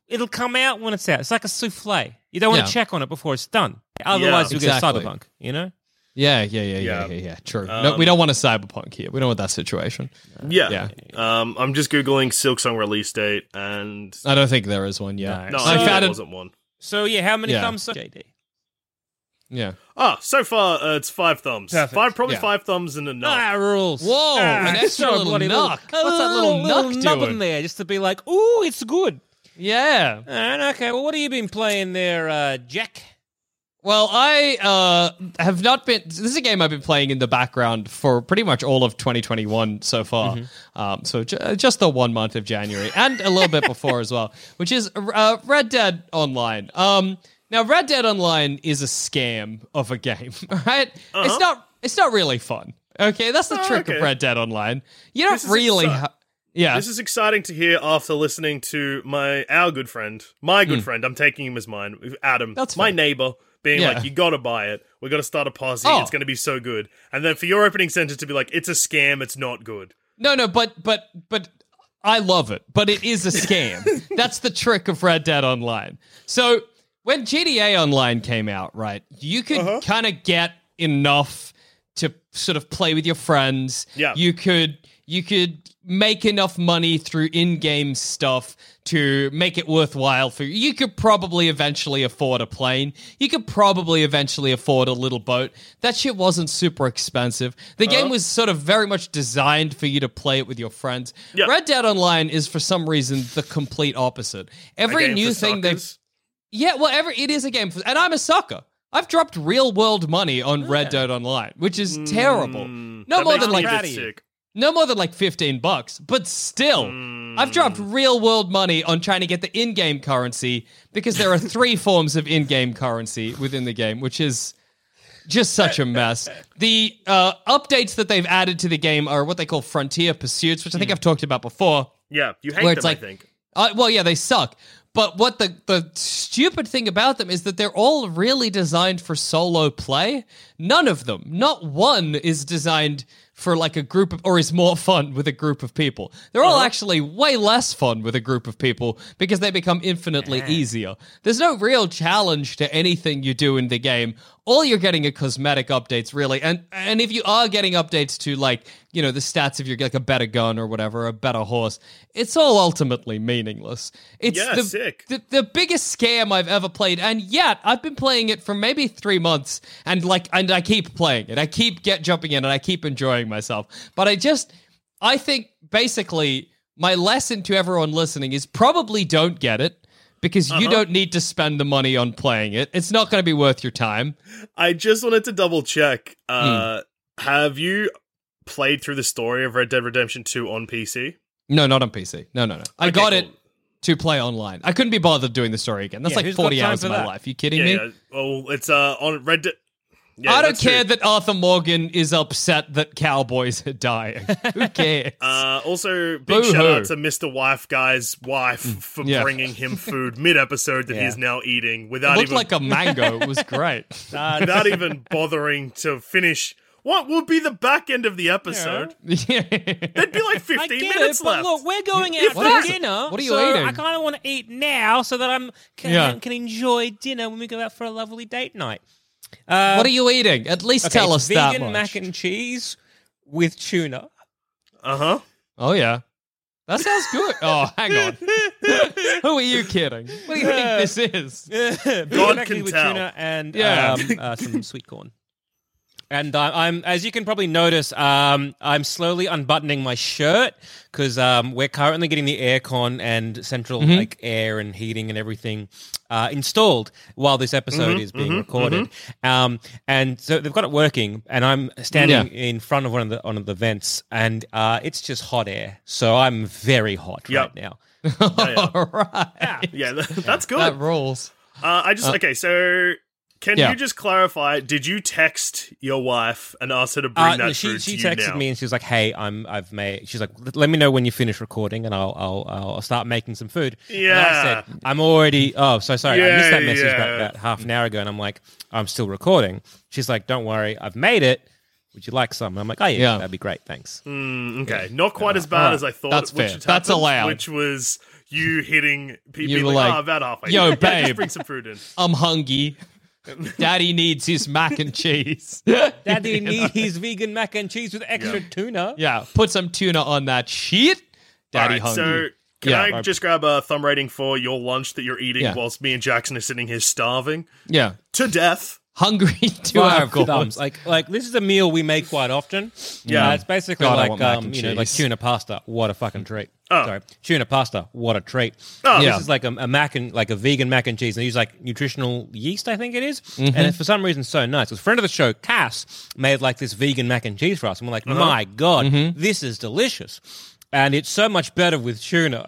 It'll come out when it's out. It's like a souffle. You don't want Yeah. to check on it before it's done. Otherwise, Yeah. you'll Exactly. get cyberpunk. You know. Yeah, yeah, yeah, yeah, Yeah. yeah, yeah. True. no, Um, we don't want a cyberpunk here. We don't want that situation. Yeah. Um, I'm just googling Silksong release date, and I don't think there is one yet. No. no, I I found there it. wasn't one. So yeah, how many Yeah. thumbs? JD. Yeah. Ah, so far uh, it's five thumbs. Perfect. Five, probably Yeah. five thumbs and a nut. Ah, rules. Whoa, Ah, an extra so little bloody knock. What's that little knock nub doing? in there just to be like, ooh, it's good. Yeah. And okay, well, what have you been playing there, uh, Jack? Well, I uh, have not been. This is a game I've been playing in the background for pretty much all of 2021 so far. Um, so ju- just the one month of January and a little bit before as well, which is uh, Red Dead Online. Um, now, Red Dead Online is a scam of a game, [LAUGHS] right? It's not. It's not really fun. Okay, that's the Oh, trick okay. of Red Dead Online. You don't really. Ha- yeah. This is exciting to hear after listening to my our good friend, my good hmm. friend. I'm taking him as mine, Adam. That's my fine. neighbor, being Yeah. like, "You got to buy it. We got to start a posse. Oh. It's going to be so good." And then for your opening sentence to be like, "It's a scam. It's not good." No, no, but but but I love it, but it is a scam. [LAUGHS] That's the trick of Red Dead Online. So when GTA Online came out, right, you could uh-huh. kind of get enough to sort of play with your friends. Yeah. You could you could make enough money through in-game stuff to make it worthwhile for you. You could probably eventually afford a plane. You could probably eventually afford a little boat. That shit wasn't super expensive. The Uh-huh. game was sort of very much designed for you to play it with your friends. Yeah. Red Dead Online is for some reason the complete opposite. Every new thing they've yeah, well, ever it is a game, for, and I'm a sucker. I've dropped real world money on Red Dead Online, which is terrible. No more than like a proud bit of you. sick. No more than like 15 bucks, but still, I've dropped real world money on trying to get the in game currency because there are three [LAUGHS] forms of in game currency within the game, which is just such a mess. The uh, updates that they've added to the game are what they call Frontier Pursuits, which I think I've talked about before. Yeah, you hate them, like- I think. Uh, well, yeah, they suck. But what the the stupid thing about them is that they're all really designed for solo play. None of them, not one, is designed for like a group of, or is more fun with a group of people. They're all uh-huh. actually way less fun with a group of people because they become infinitely easier. There's no real challenge to anything you do in the game. All you're getting are cosmetic updates, really. And and if you are getting updates to like you know the stats of your like a better gun or whatever, a better horse, it's all ultimately meaningless. It's Yeah, the, sick. the the biggest scam I've ever played, and yet I've been playing it for maybe three months, and like and I keep playing it. I keep get jumping in, and I keep enjoying myself. But I just I think basically my lesson to everyone listening is probably don't get it. Because Uh-huh. you don't need to spend the money on playing it. It's not going to be worth your time. I just wanted to double check. Uh, Hmm. Have you played through the story of Red Dead Redemption 2 on PC? No, not on PC. No, no, no. I Okay, got cool. it to play online. I couldn't be bothered doing the story again. That's Yeah, like 40 hours of my that? life. You kidding Yeah, me? yeah. Well, it's uh on Red Dead. Yeah, I don't care it. that Arthur Morgan is upset that cowboys are dying. [LAUGHS] Who cares? [LAUGHS] Uh, also, big Boo-hoo. shout out to Mr. Wife Guy's wife for Mm, yeah. bringing him food mid episode that Yeah. he's now eating it without looked even like a mango. It was [LAUGHS] great. Uh, without even bothering to finish what would be the back end of the episode. Yeah. There'd be like I 15 get minutes it, but left. look, we're going out If for dinner. What are you so eating? I kind of want to eat now so that I'm can, Yeah. can enjoy dinner when we go out for a lovely date night. Uh, what are you eating? At least okay, tell it's us that vegan mac and cheese with tuna. Uh huh. oh yeah, that sounds good. [LAUGHS] Oh, hang on. [LAUGHS] Who are you kidding? What do you think this is? [LAUGHS] Vegan God mac and can cheese with tuna and Yeah. um, uh, some sweet corn. And uh, I'm, as you can probably notice, um, I'm slowly unbuttoning my shirt because um, we're currently getting the aircon and central Mm-hmm. like air and heating and everything uh, installed while this episode Mm-hmm, is being recorded. Um, and so they've got it working, and I'm standing in front of one of the one of the vents, and uh, it's just hot air. So I'm very hot Yep. right now. [LAUGHS] [LAUGHS] All right. Yeah, [LAUGHS] that's good. That rules. Uh, I just okay. So, can Yeah. you just clarify? Did you text your wife and ask her to bring Uh, that she food she to you texted me and she was like, "Hey, I'm I've made." She's like, "Let me know when you finish recording, and I'll I'll I'll start making some food." And I said, "I'm already." Oh, so sorry, I missed that message yeah. about, about half an hour ago, and I'm like, "I'm still recording." She's like, "Don't worry, I've made it. Would you like some?" And I'm like, "Oh yeah, Yeah. that'd be great, thanks." Mm, okay, not quite as bad Alright. as I thought. That's which fair. had That's allowed. Which was you hitting people You like, like, oh, about halfway. "Yo, [LAUGHS] Yeah, babe." just bring some food in. I'm hungry. [LAUGHS] Daddy needs his mac and cheese. [LAUGHS] Daddy needs his vegan mac and cheese with extra tuna. yeah, put some tuna on that shit. Daddy Alright, hungry. So, can Yeah, I right. just grab a thumb rating for your lunch that you're eating Yeah. whilst me and Jackson are sitting here starving yeah, to death? Hungry [LAUGHS] to Five our thumbs. Like, like this is a meal we make quite often. Yeah. Uh, it's basically God, I like want mac um, and you know, like cheese. tuna pasta. What a fucking treat! Oh. Sorry, tuna pasta. What a treat! Oh. Yeah. This is like a, a mac and like a vegan mac and cheese. They use like nutritional yeast, I think it is. Mm-hmm. and it's for some reason so nice. Because friend of the show, Cass, made like this vegan mac and cheese for us, and we're like, Uh-huh. my god, Mm-hmm. this is delicious. And it's so much better with tuna.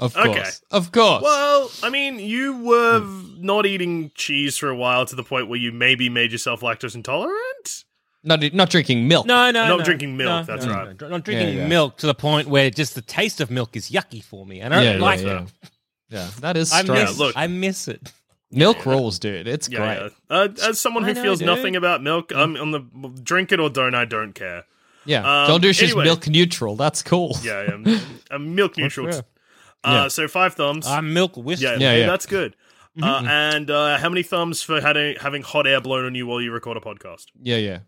Of Okay. course, of course. Well, I mean, you were not eating cheese for a while to the point where you maybe made yourself lactose intolerant. not not drinking milk. No, no, Not no. drinking milk, No, that's no, right. no. Not drinking yeah. milk to the point where just the taste of milk is yucky for me, and I don't yeah, like yeah. it. Yeah, that is I strange. miss, look. I miss it. milk rules, dude. It's Yeah, great. yeah. Uh, as someone who know, feels dude. nothing about milk, I'm on the drink it or don't. I don't care. Yeah, Um, John Douche is anyway. milk neutral. That's cool. Yeah, I'm, I'm [LAUGHS] milk neutral. Fair. Uh, So five thumbs. I'm milk whiskey. yeah, Yeah, yeah. that's good. Uh, and uh, how many thumbs for having having hot air blown on you while you record a podcast? Yeah, yeah.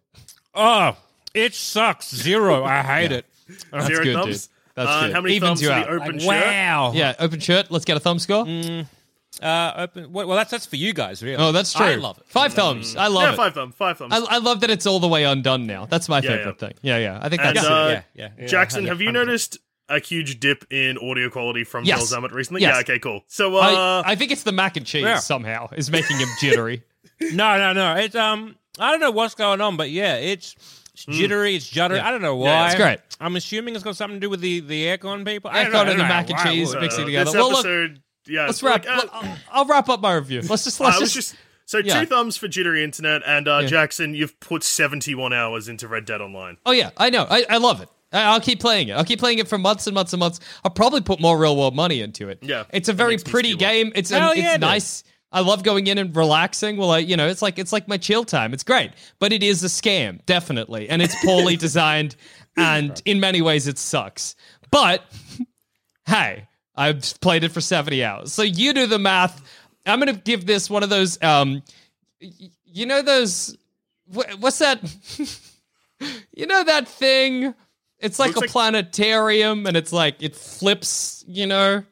Oh, it sucks. Zero. I [LAUGHS] hate it. That's Zero good, thumbs. dude. That's uh, good. How many Evens thumbs you for out. the open Like, shirt? wow. Yeah, open shirt. Let's get a thumb score. Uh, open. Well, that's that's for you guys, really. Oh, that's true. I love it. Five thumbs. I love it. Yeah, it. five thumbs. Five thumbs. I, I love that it's all the way undone now. That's my Yeah, favorite yeah. thing. Yeah, yeah. I think And, that's uh, yeah, yeah, yeah. Jackson, Yeah, have you noticed a huge dip in audio quality from Yes. Joel Zammit recently? Yes. Yeah, okay, cool. So, uh, I, I think it's the mac and cheese Yeah. somehow is making him jittery. [LAUGHS] [LAUGHS] No, no, no. It's um, I don't know what's going on, but yeah, it's, it's jittery, it's juddery. I don't know why. Yeah, it's great. I'm assuming it's got something to do with the the aircon people. I don't Aircon know, I and don't the know mac and cheese would. mixing uh, together. This Well, look, episode, yeah, let's like, wrap. uh, I'll, I'll wrap up my review. Let's just let's it just, just so yeah. two thumbs for jittery internet, and uh, Yeah. Jackson, you've put 71 hours into Red Dead Online. Oh yeah, I know. I, I love it. I, I'll keep playing it. I'll keep playing it for months and months and months. I'll probably put more real world money into it. Yeah, it's a very pretty game. It's an, yeah, it's dude. nice. I love going in and relaxing. Well, I, you know, it's like it's like my chill time. It's great, but it is a scam, definitely, and it's poorly [LAUGHS] designed, and in many ways it sucks. But hey, I've played it for seventy hours, so you do the math. I'm gonna give this one of those. Um, you know those. wh- What's that? [LAUGHS] you know that thing? It's like Looks a like- planetarium, and it's like it flips. You know,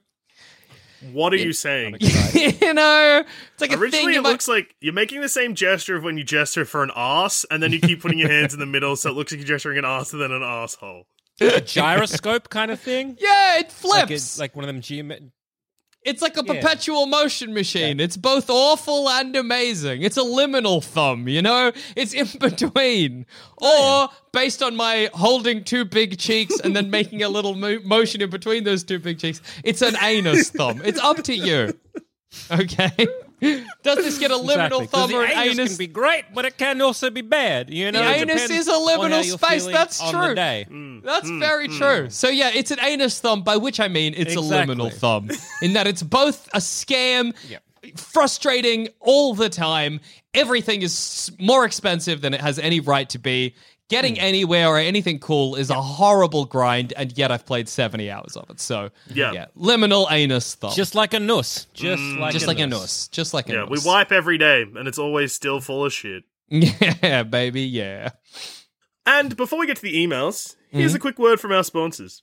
What are you saying? [LAUGHS] you know, it's like a thing. Originally, it might- looks like you're making the same gesture of when you gesture for an ass, and then you keep putting your hands in the middle, so it looks like you're gesturing an ass and then an asshole. a gyroscope kind of thing. [LAUGHS] yeah, it Like, flips. it's like one of them geomet. It's like a Yeah. perpetual motion machine. It's both awful and amazing. It's a liminal thumb, you know? It's in [LAUGHS] between. Oh, or, based on my holding two big cheeks and then making a [LAUGHS] little mo- motion in between those two big cheeks, it's an anus thumb. It's up to you. [LAUGHS] Okay? [LAUGHS] Does this get a liminal Exactly, 'cause thumb the or an anus, anus? can be great, but it can also be bad. You know, the anus is a liminal space. That's true. The day. Mm. Mm. That's mm, very true. So yeah, it's an anus thumb, by which I mean it's Exactly. a liminal thumb, [LAUGHS] in that it's both a scam, Yep. frustrating all the time. Everything is more expensive than it has any right to be. Getting Hmm. anywhere or anything cool is a horrible grind, and yet I've played seventy hours of it. So Yeah. liminal anus thumb, Just like a nuss. Just like just a like a nuss. nuss, just like a Yeah, we nuss. wipe every day, and it's always still full of shit. [LAUGHS] Yeah, baby, yeah. And before we get to the emails, Mm-hmm. here's a quick word from our sponsors.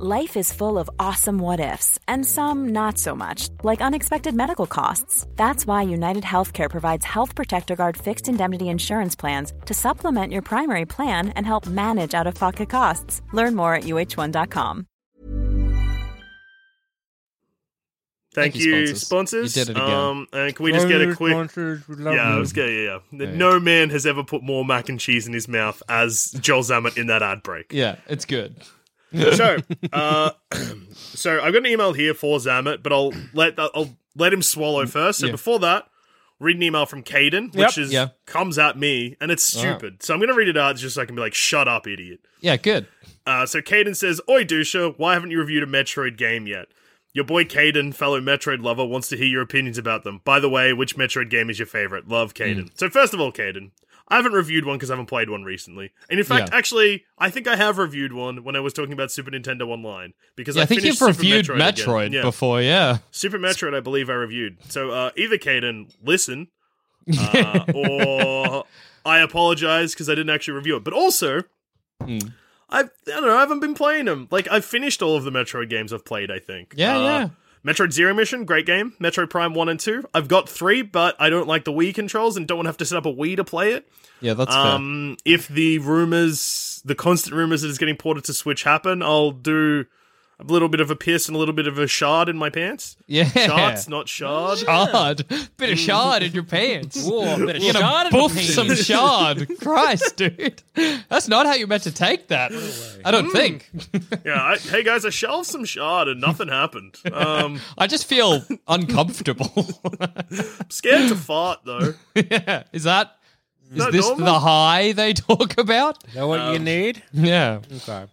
Life is full of awesome what ifs, and some not so much, like unexpected medical costs. That's why United Healthcare provides Health Protector Guard fixed indemnity insurance plans to supplement your primary plan and help manage out of pocket costs. Learn more at uh1.com. Thank, Thank you, you, sponsors. sponsors. You did it again. Um, and can we just get a quick? Yeah, I was gonna, yeah, yeah. No man has ever put more mac and cheese in his mouth as Joel Zammit in that ad break. Yeah, it's good. [LAUGHS] so, uh, [CLEARS THROAT] so I've got an email here for Zammit, but I'll let I'll let him swallow first. So Yeah. before that, read an email from Caden, Yep. which is Yeah. comes at me, and it's stupid. So I'm gonna read it out just so I can be like, "Shut up, idiot." Yeah, good. Uh, so Caden says, Oi, Dusha, why haven't you reviewed a Metroid game yet? Your boy Caden, fellow Metroid lover, wants to hear your opinions about them. By the way, which Metroid game is your favorite? Love, Caden. So, first of all, Caden, I haven't reviewed one because I haven't played one recently. And in fact, Yeah. actually, I think I have reviewed one when I was talking about Super Nintendo Online. Because Yeah, I I, think finished you've Super reviewed Metroid. Metroid Yeah. before, yeah. Super Metroid, I believe I reviewed. So, uh, either Caden, listen, [LAUGHS] uh, or I apologize because I didn't actually review it. But also, Hmm. I I don't know. I haven't been playing them. Like I've finished all of the Metroid games I've played. I think. Yeah, Uh, yeah. Metroid Zero Mission, great game. Metroid Prime 1 and 2. I've got 3, but I don't like the Wii controls and don't want to have to set up a Wii to play it. Yeah, that's Um, if the rumors, the constant rumors that it's getting ported to Switch happen, I'll do a little bit of a piss and a little bit of a shard in my pants. Yeah. Shards, not shard. [LAUGHS] Shard. Bit of shard in your pants. Whoa, a bit of You're shard gonna in the boof some penis. shard. [LAUGHS] Christ, dude. That's not how you're meant to take that. I don't think. Yeah, I, hey guys, I shelved some shard and nothing happened. Um, [LAUGHS] I just feel uncomfortable. scared to fart though. yeah. Is that is that this normal? the high they talk about? Know what you need? Yeah. Okay.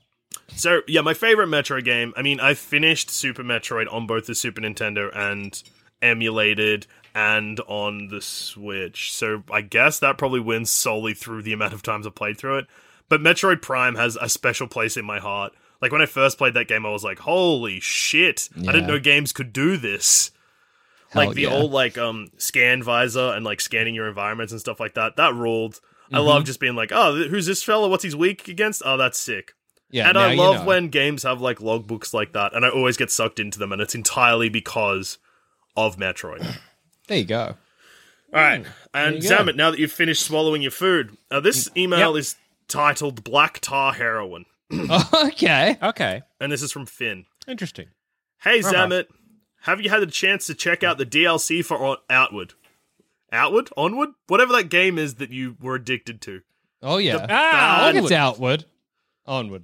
So yeah, my favorite Metroid game. I mean, I finished Super Metroid on both the Super Nintendo and emulated and on the Switch. So I guess that probably wins solely through the amount of times I played through it. But Metroid Prime has a special place in my heart. Like when I first played that game, I was like, "Holy shit! I didn't know games could do this." Hell like the yeah. old like um scan visor and like scanning your environments and stuff like that. That ruled. I Mm-hmm. love just being like, "Oh, who's this fella? What's he's weak against? Oh, that's sick." Yeah. and now I you love know. when games have like logbooks like that, and I always get sucked into them, and it's entirely because of Metroid. [CLEARS THROAT] There you go. All right, and you. Zammit, now that you've finished swallowing your food, uh, this email is titled "Black Tar Heroin," [CLEARS THROAT] [LAUGHS] okay. Okay. and this is from Finn. Interesting. Hey Right. Zammit, have you had a chance to check out the DLC for O- Outward? Outward, onward, whatever that game is that you were addicted to. Oh yeah. Ah, I think it's onward. outward. Onward.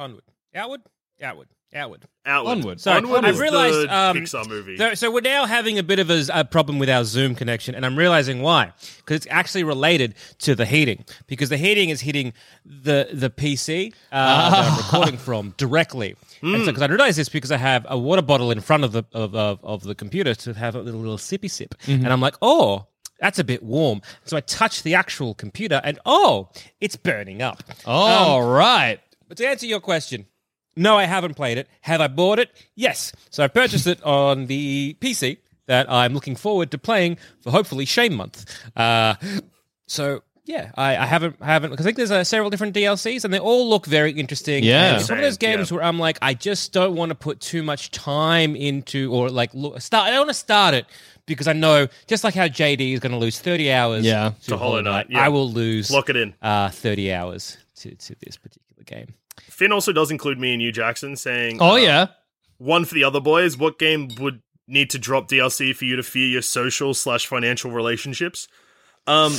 Onward. Outward. Outward. Outward. Outward. Onward. Sorry, Onward I've is realised, the um, Pixar movie. So, so we're now having a bit of a, a problem with our Zoom connection, and I'm realizing why. Because it's actually related to the heating. Because the heating is hitting the the PC uh, [LAUGHS] that I'm recording from directly. And so, because I realize this because I have a water bottle in front of the of, of, of the computer to have a little, little sippy sip, and I'm like, oh. That's a bit warm. So I touch the actual computer and oh, it's burning up. All right. But to answer your question, no, I haven't played it. Have I bought it? Yes. So I purchased it on the PC that I'm looking forward to playing for hopefully Shame Month. Uh, so yeah, I, I haven't I haven't because I think there's uh, several different DLCs and they all look very interesting. Yeah. And it's one of those games yeah. where I'm like, I just don't want to put too much time into or like look, start. I don't want to start it because I know just like how JD is going to lose 30 hours Yeah. to, Hollow Knight, yeah. I will lose Lock it in. uh, 30 hours to, to this particular game. Finn also does include me and you, Jackson, saying, Oh uh, yeah. One for the other boys. What game would need to drop DLC for you to fear your social slash financial relationships? Um,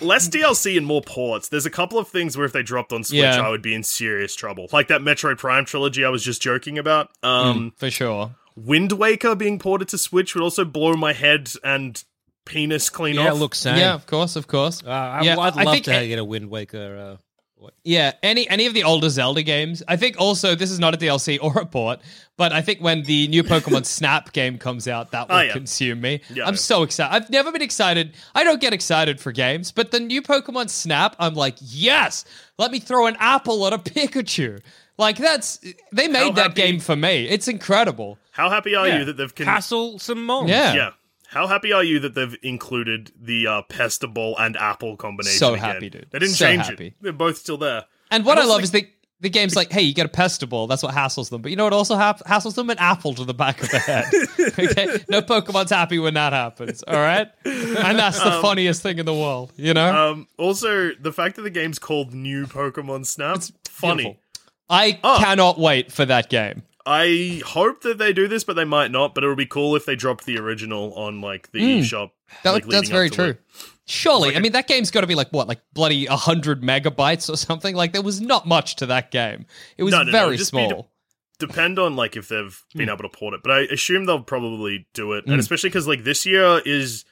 less DLC and more ports. There's a couple of things where if they dropped on Switch, Yeah. I would be in serious trouble. Like that Metroid Prime trilogy I was just joking about. Mm. Um, For sure. Wind Waker being ported to Switch would also blow my head and penis clean Yeah, off. look, same. Yeah, of course, of course. Uh, I, Yeah, I'd I love think- to get a Wind Waker. Uh, what? Yeah, any any of the older Zelda games. I think also this is not a DLC [LAUGHS] or a port, but I think when the new Pokemon [LAUGHS] Snap game comes out, that oh, will Oh, yeah. consume me. Yeah. I'm so excited. I've never been excited. I don't get excited for games, but the new Pokemon Snap, I'm like, yes, let me throw an apple at a Pikachu. Like that's they made How that happy- game for me. It's incredible. How happy are Yeah. you that they've con- Castle some moms. Yeah. Yeah. How happy are you that they've included the uh, Pester Ball and Apple combination? So again? happy, dude. They didn't So change happy. it. They're both still there. And what And I love the- is the the game's like, hey, you get a pester ball. That's what hassles them. But you know what also ha- hassles them? An apple to the back of the head. [LAUGHS] okay, no Pokemon's happy when that happens. All right, and that's the funniest thing in the world. You know, Um, also, the fact that the game's called New Pokemon Snap, it's funny. Beautiful. I Oh. cannot wait for that game. I hope that they do this, but they might not. But it would be cool if they dropped the original on like the shop. That, like, that's very true. it. Surely, I mean that game's got to be like what, like bloody hundred megabytes or something. Like there was not much to that game. It was No, no, no, very just be small. Depend on like if they've Hmm. been able to port it, but I assume they'll probably do it, Mm. and especially because like this year is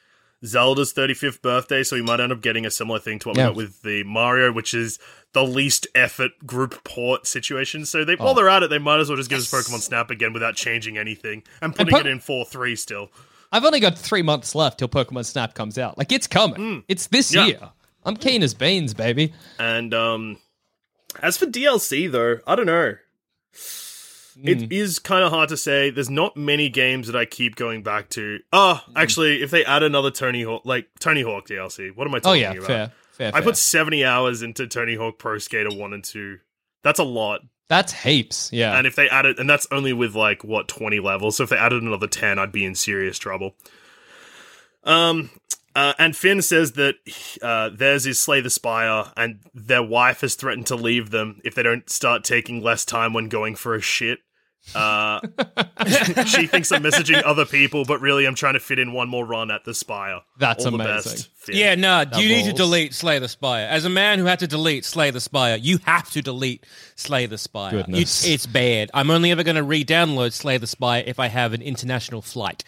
Zelda's 35th birthday, so we might end up getting a similar thing to what Yeah. we got with the Mario, which is the least effort group port situation. So they, Oh. while they're at it, they might as well just give us Pokemon Snap again without changing anything and putting Po- it in 4-3 still. I've only got three months left till Pokemon Snap comes out. Like it's coming. It's this. Yeah. year. I'm keen as beans, baby. And um as for DLC though, I don't know. Hmm. It is kind of hard to say. There's not many games that I keep going back to. Oh, Hmm. actually, if they add another Tony Hawk, like Tony Hawk DLC, what am I Oh talking yeah, about? fair, fair. I fair. put 70 hours into Tony Hawk Pro Skater 1 and 2. That's a lot. That's heaps. Yeah. And if they added, and that's only with like what twenty levels. So if they added another ten, I'd be in serious trouble. Um, uh, and Finn says that uh, theirs is Slay the Spire, and their wife has threatened to leave them if they don't start taking less time when going for a shit. Uh, [LAUGHS] she thinks I'm messaging other people, but really I'm trying to fit in one more run at the Spire. That's All the amazing. best, Finn. Yeah, no, you need to delete Slay the Spire. As a man who had to delete Slay the Spire, you have to delete Slay the Spire. Goodness. It's, it's bad. I'm only ever going to re-download Slay the Spire if I have an international flight.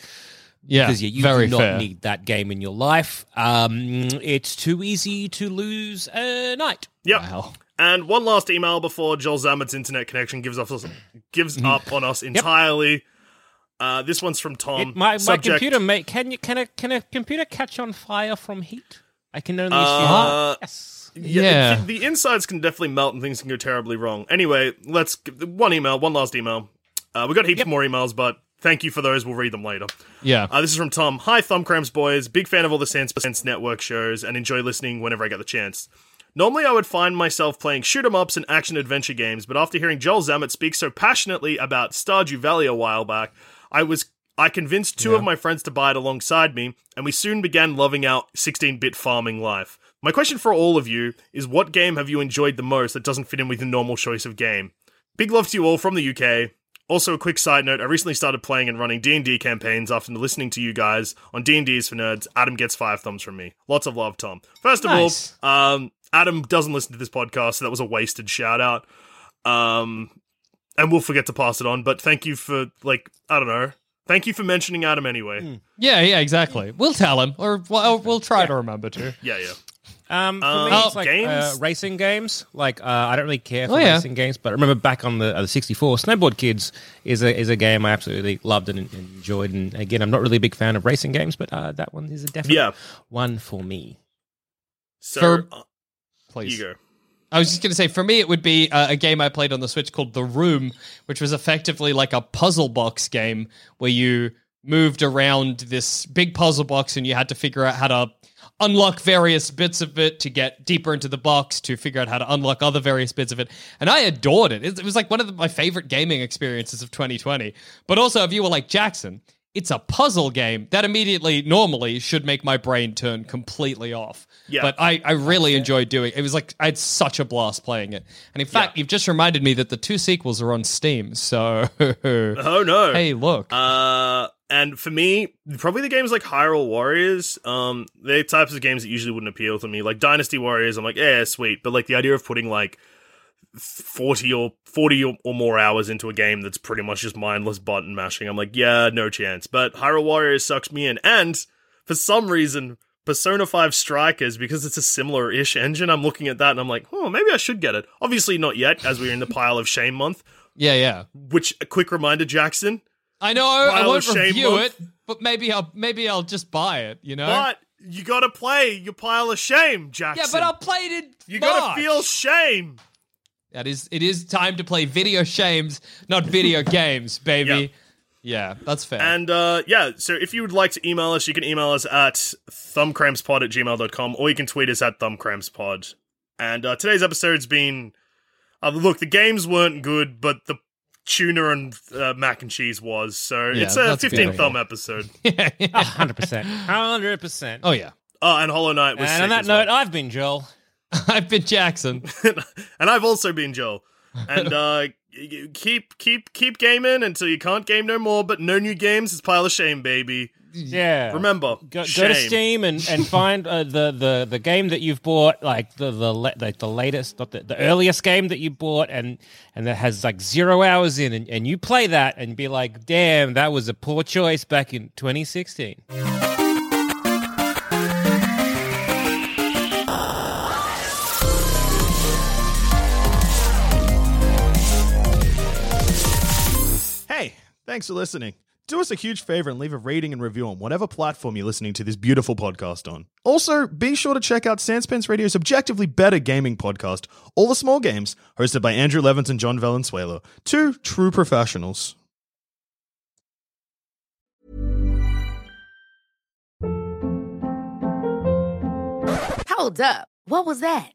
Yeah. Because yeah, you very do not fair. need that game in your life. Um, it's too easy to lose a night. Yep. Wow. And one last email before Joel Zammit's internet connection gives us gives up on us entirely. Uh, this one's from Tom. It- my, my computer, mate, can you can a can a computer catch on fire from heat? I can only Uh, assume. Yes. Yeah, Yeah. The, the insides can definitely melt and things can go terribly wrong. Anyway, let's one email, one last email. Uh, we got heaps more emails, but thank you for those. We'll read them later. Yeah. Uh, this is from Tom. Hi, Thumbcramps boys. Big fan of all the Sense Sense Network shows and enjoy listening whenever I get the chance. Normally, I would find myself playing shoot 'em ups and action adventure games, but after hearing Joel Zammit speak so passionately about Stardew Valley a while back, I was I convinced two of my friends to buy it alongside me, and we soon began loving our 16-bit farming life. My question for all of you is: What game have you enjoyed the most that doesn't fit in with the normal choice of game? Big love to you all from the UK. Also, a quick side note: I recently started playing and running D and D campaigns after listening to you guys on D and D's for Nerds. Adam gets five thumbs from me. Lots of love, Tom. First of Nice. all, um, Adam doesn't listen to this podcast, so that was a wasted shout out. Um, and we'll forget to pass it on. But thank you for like I don't know. Thank you for mentioning Adam anyway. Yeah, yeah, exactly. We'll tell him, or we'll, we'll try to remember to. Yeah, yeah. Um, for Um, me, it's like games? Uh, racing games. Like uh, I don't really care for Oh, yeah. racing games, but I remember back on the, uh, the 64, Snowboard Kids is a is a game I absolutely loved and, and enjoyed. And again, I'm not really a big fan of racing games, but uh, that one is a definite Yeah. one for me. So For- uh, Please. you go. I was just going to say, for me, it would be uh, a game I played on the Switch called The Room, which was effectively like a puzzle box game where you moved around this big puzzle box and you had to figure out how to unlock various bits of it to get deeper into the box to figure out how to unlock other various bits of it. And I adored it. It it was like one of the, my favorite gaming experiences of 2020. But also, if you were like Jackson, it's a puzzle game that immediately, normally, should make my brain turn completely off. Yeah. But I, I really enjoyed doing it. It was like I had such a blast playing it. And in fact, you've just reminded me that the two sequels are on Steam. So Oh no. [LAUGHS] hey, look. Uh, and for me, probably the games like Hyrule Warriors. Um, they're types of games that usually wouldn't appeal to me. Like Dynasty Warriors, I'm like, yeah, sweet. But like the idea of putting like forty or forty or, or more hours into a game that's pretty much just mindless button mashing, I'm like, yeah, no chance. But Hyrule Warriors sucks me in, and for some reason. Persona 5 Strikers, because it's a similar ish engine, I'm looking at that and I'm like, oh, maybe I should get it. Obviously, not yet, as we're in the pile of shame month. yeah, yeah. Which, a quick reminder, Jackson, I know I won't review it, but maybe I'll maybe I'll just buy it, you know? But you gotta play your pile of shame, Jackson. yeah, but I'll play it in You gotta feel shame. That is it is time to play video shames, not video [LAUGHS] games, baby. Yeah. Yeah, that's fair. And uh, yeah, so if you would like to email us, you can email us at thumbcrampspod at gmail.com or you can tweet us at thumbcrampspod. And uh, today's episode's been. Uh, look, the games weren't good, but the tuna and uh, mac and cheese was. So Yeah, it's a that's 15 good. thumb episode. [LAUGHS] yeah, yeah. hundred percent, hundred percent. Oh yeah. Oh, and Hollow Knight was And sick on that as well. note, I've been Joel. [LAUGHS] I've been Jackson. [LAUGHS] and I've also been Joel. And uh, keep keep keep gaming until you can't game no more. But no new games. is pile of shame, baby. Yeah. Remember, Go, go to Steam and, and [LAUGHS] find uh, the, the the game that you've bought, like the the like the latest, not the, the earliest game that you bought, and and that has like zero hours in, and, and you play that and be like, damn, that was a poor choice back in 2016. Hey, thanks for listening. Do us a huge favor and leave a rating and review on whatever platform you're listening to this beautiful podcast on. Also, be sure to check out Sanspants Radio's objectively better gaming podcast, All the Small Games, hosted by Andrew Levins and John Valenzuela, two true professionals. Hold up. What was that?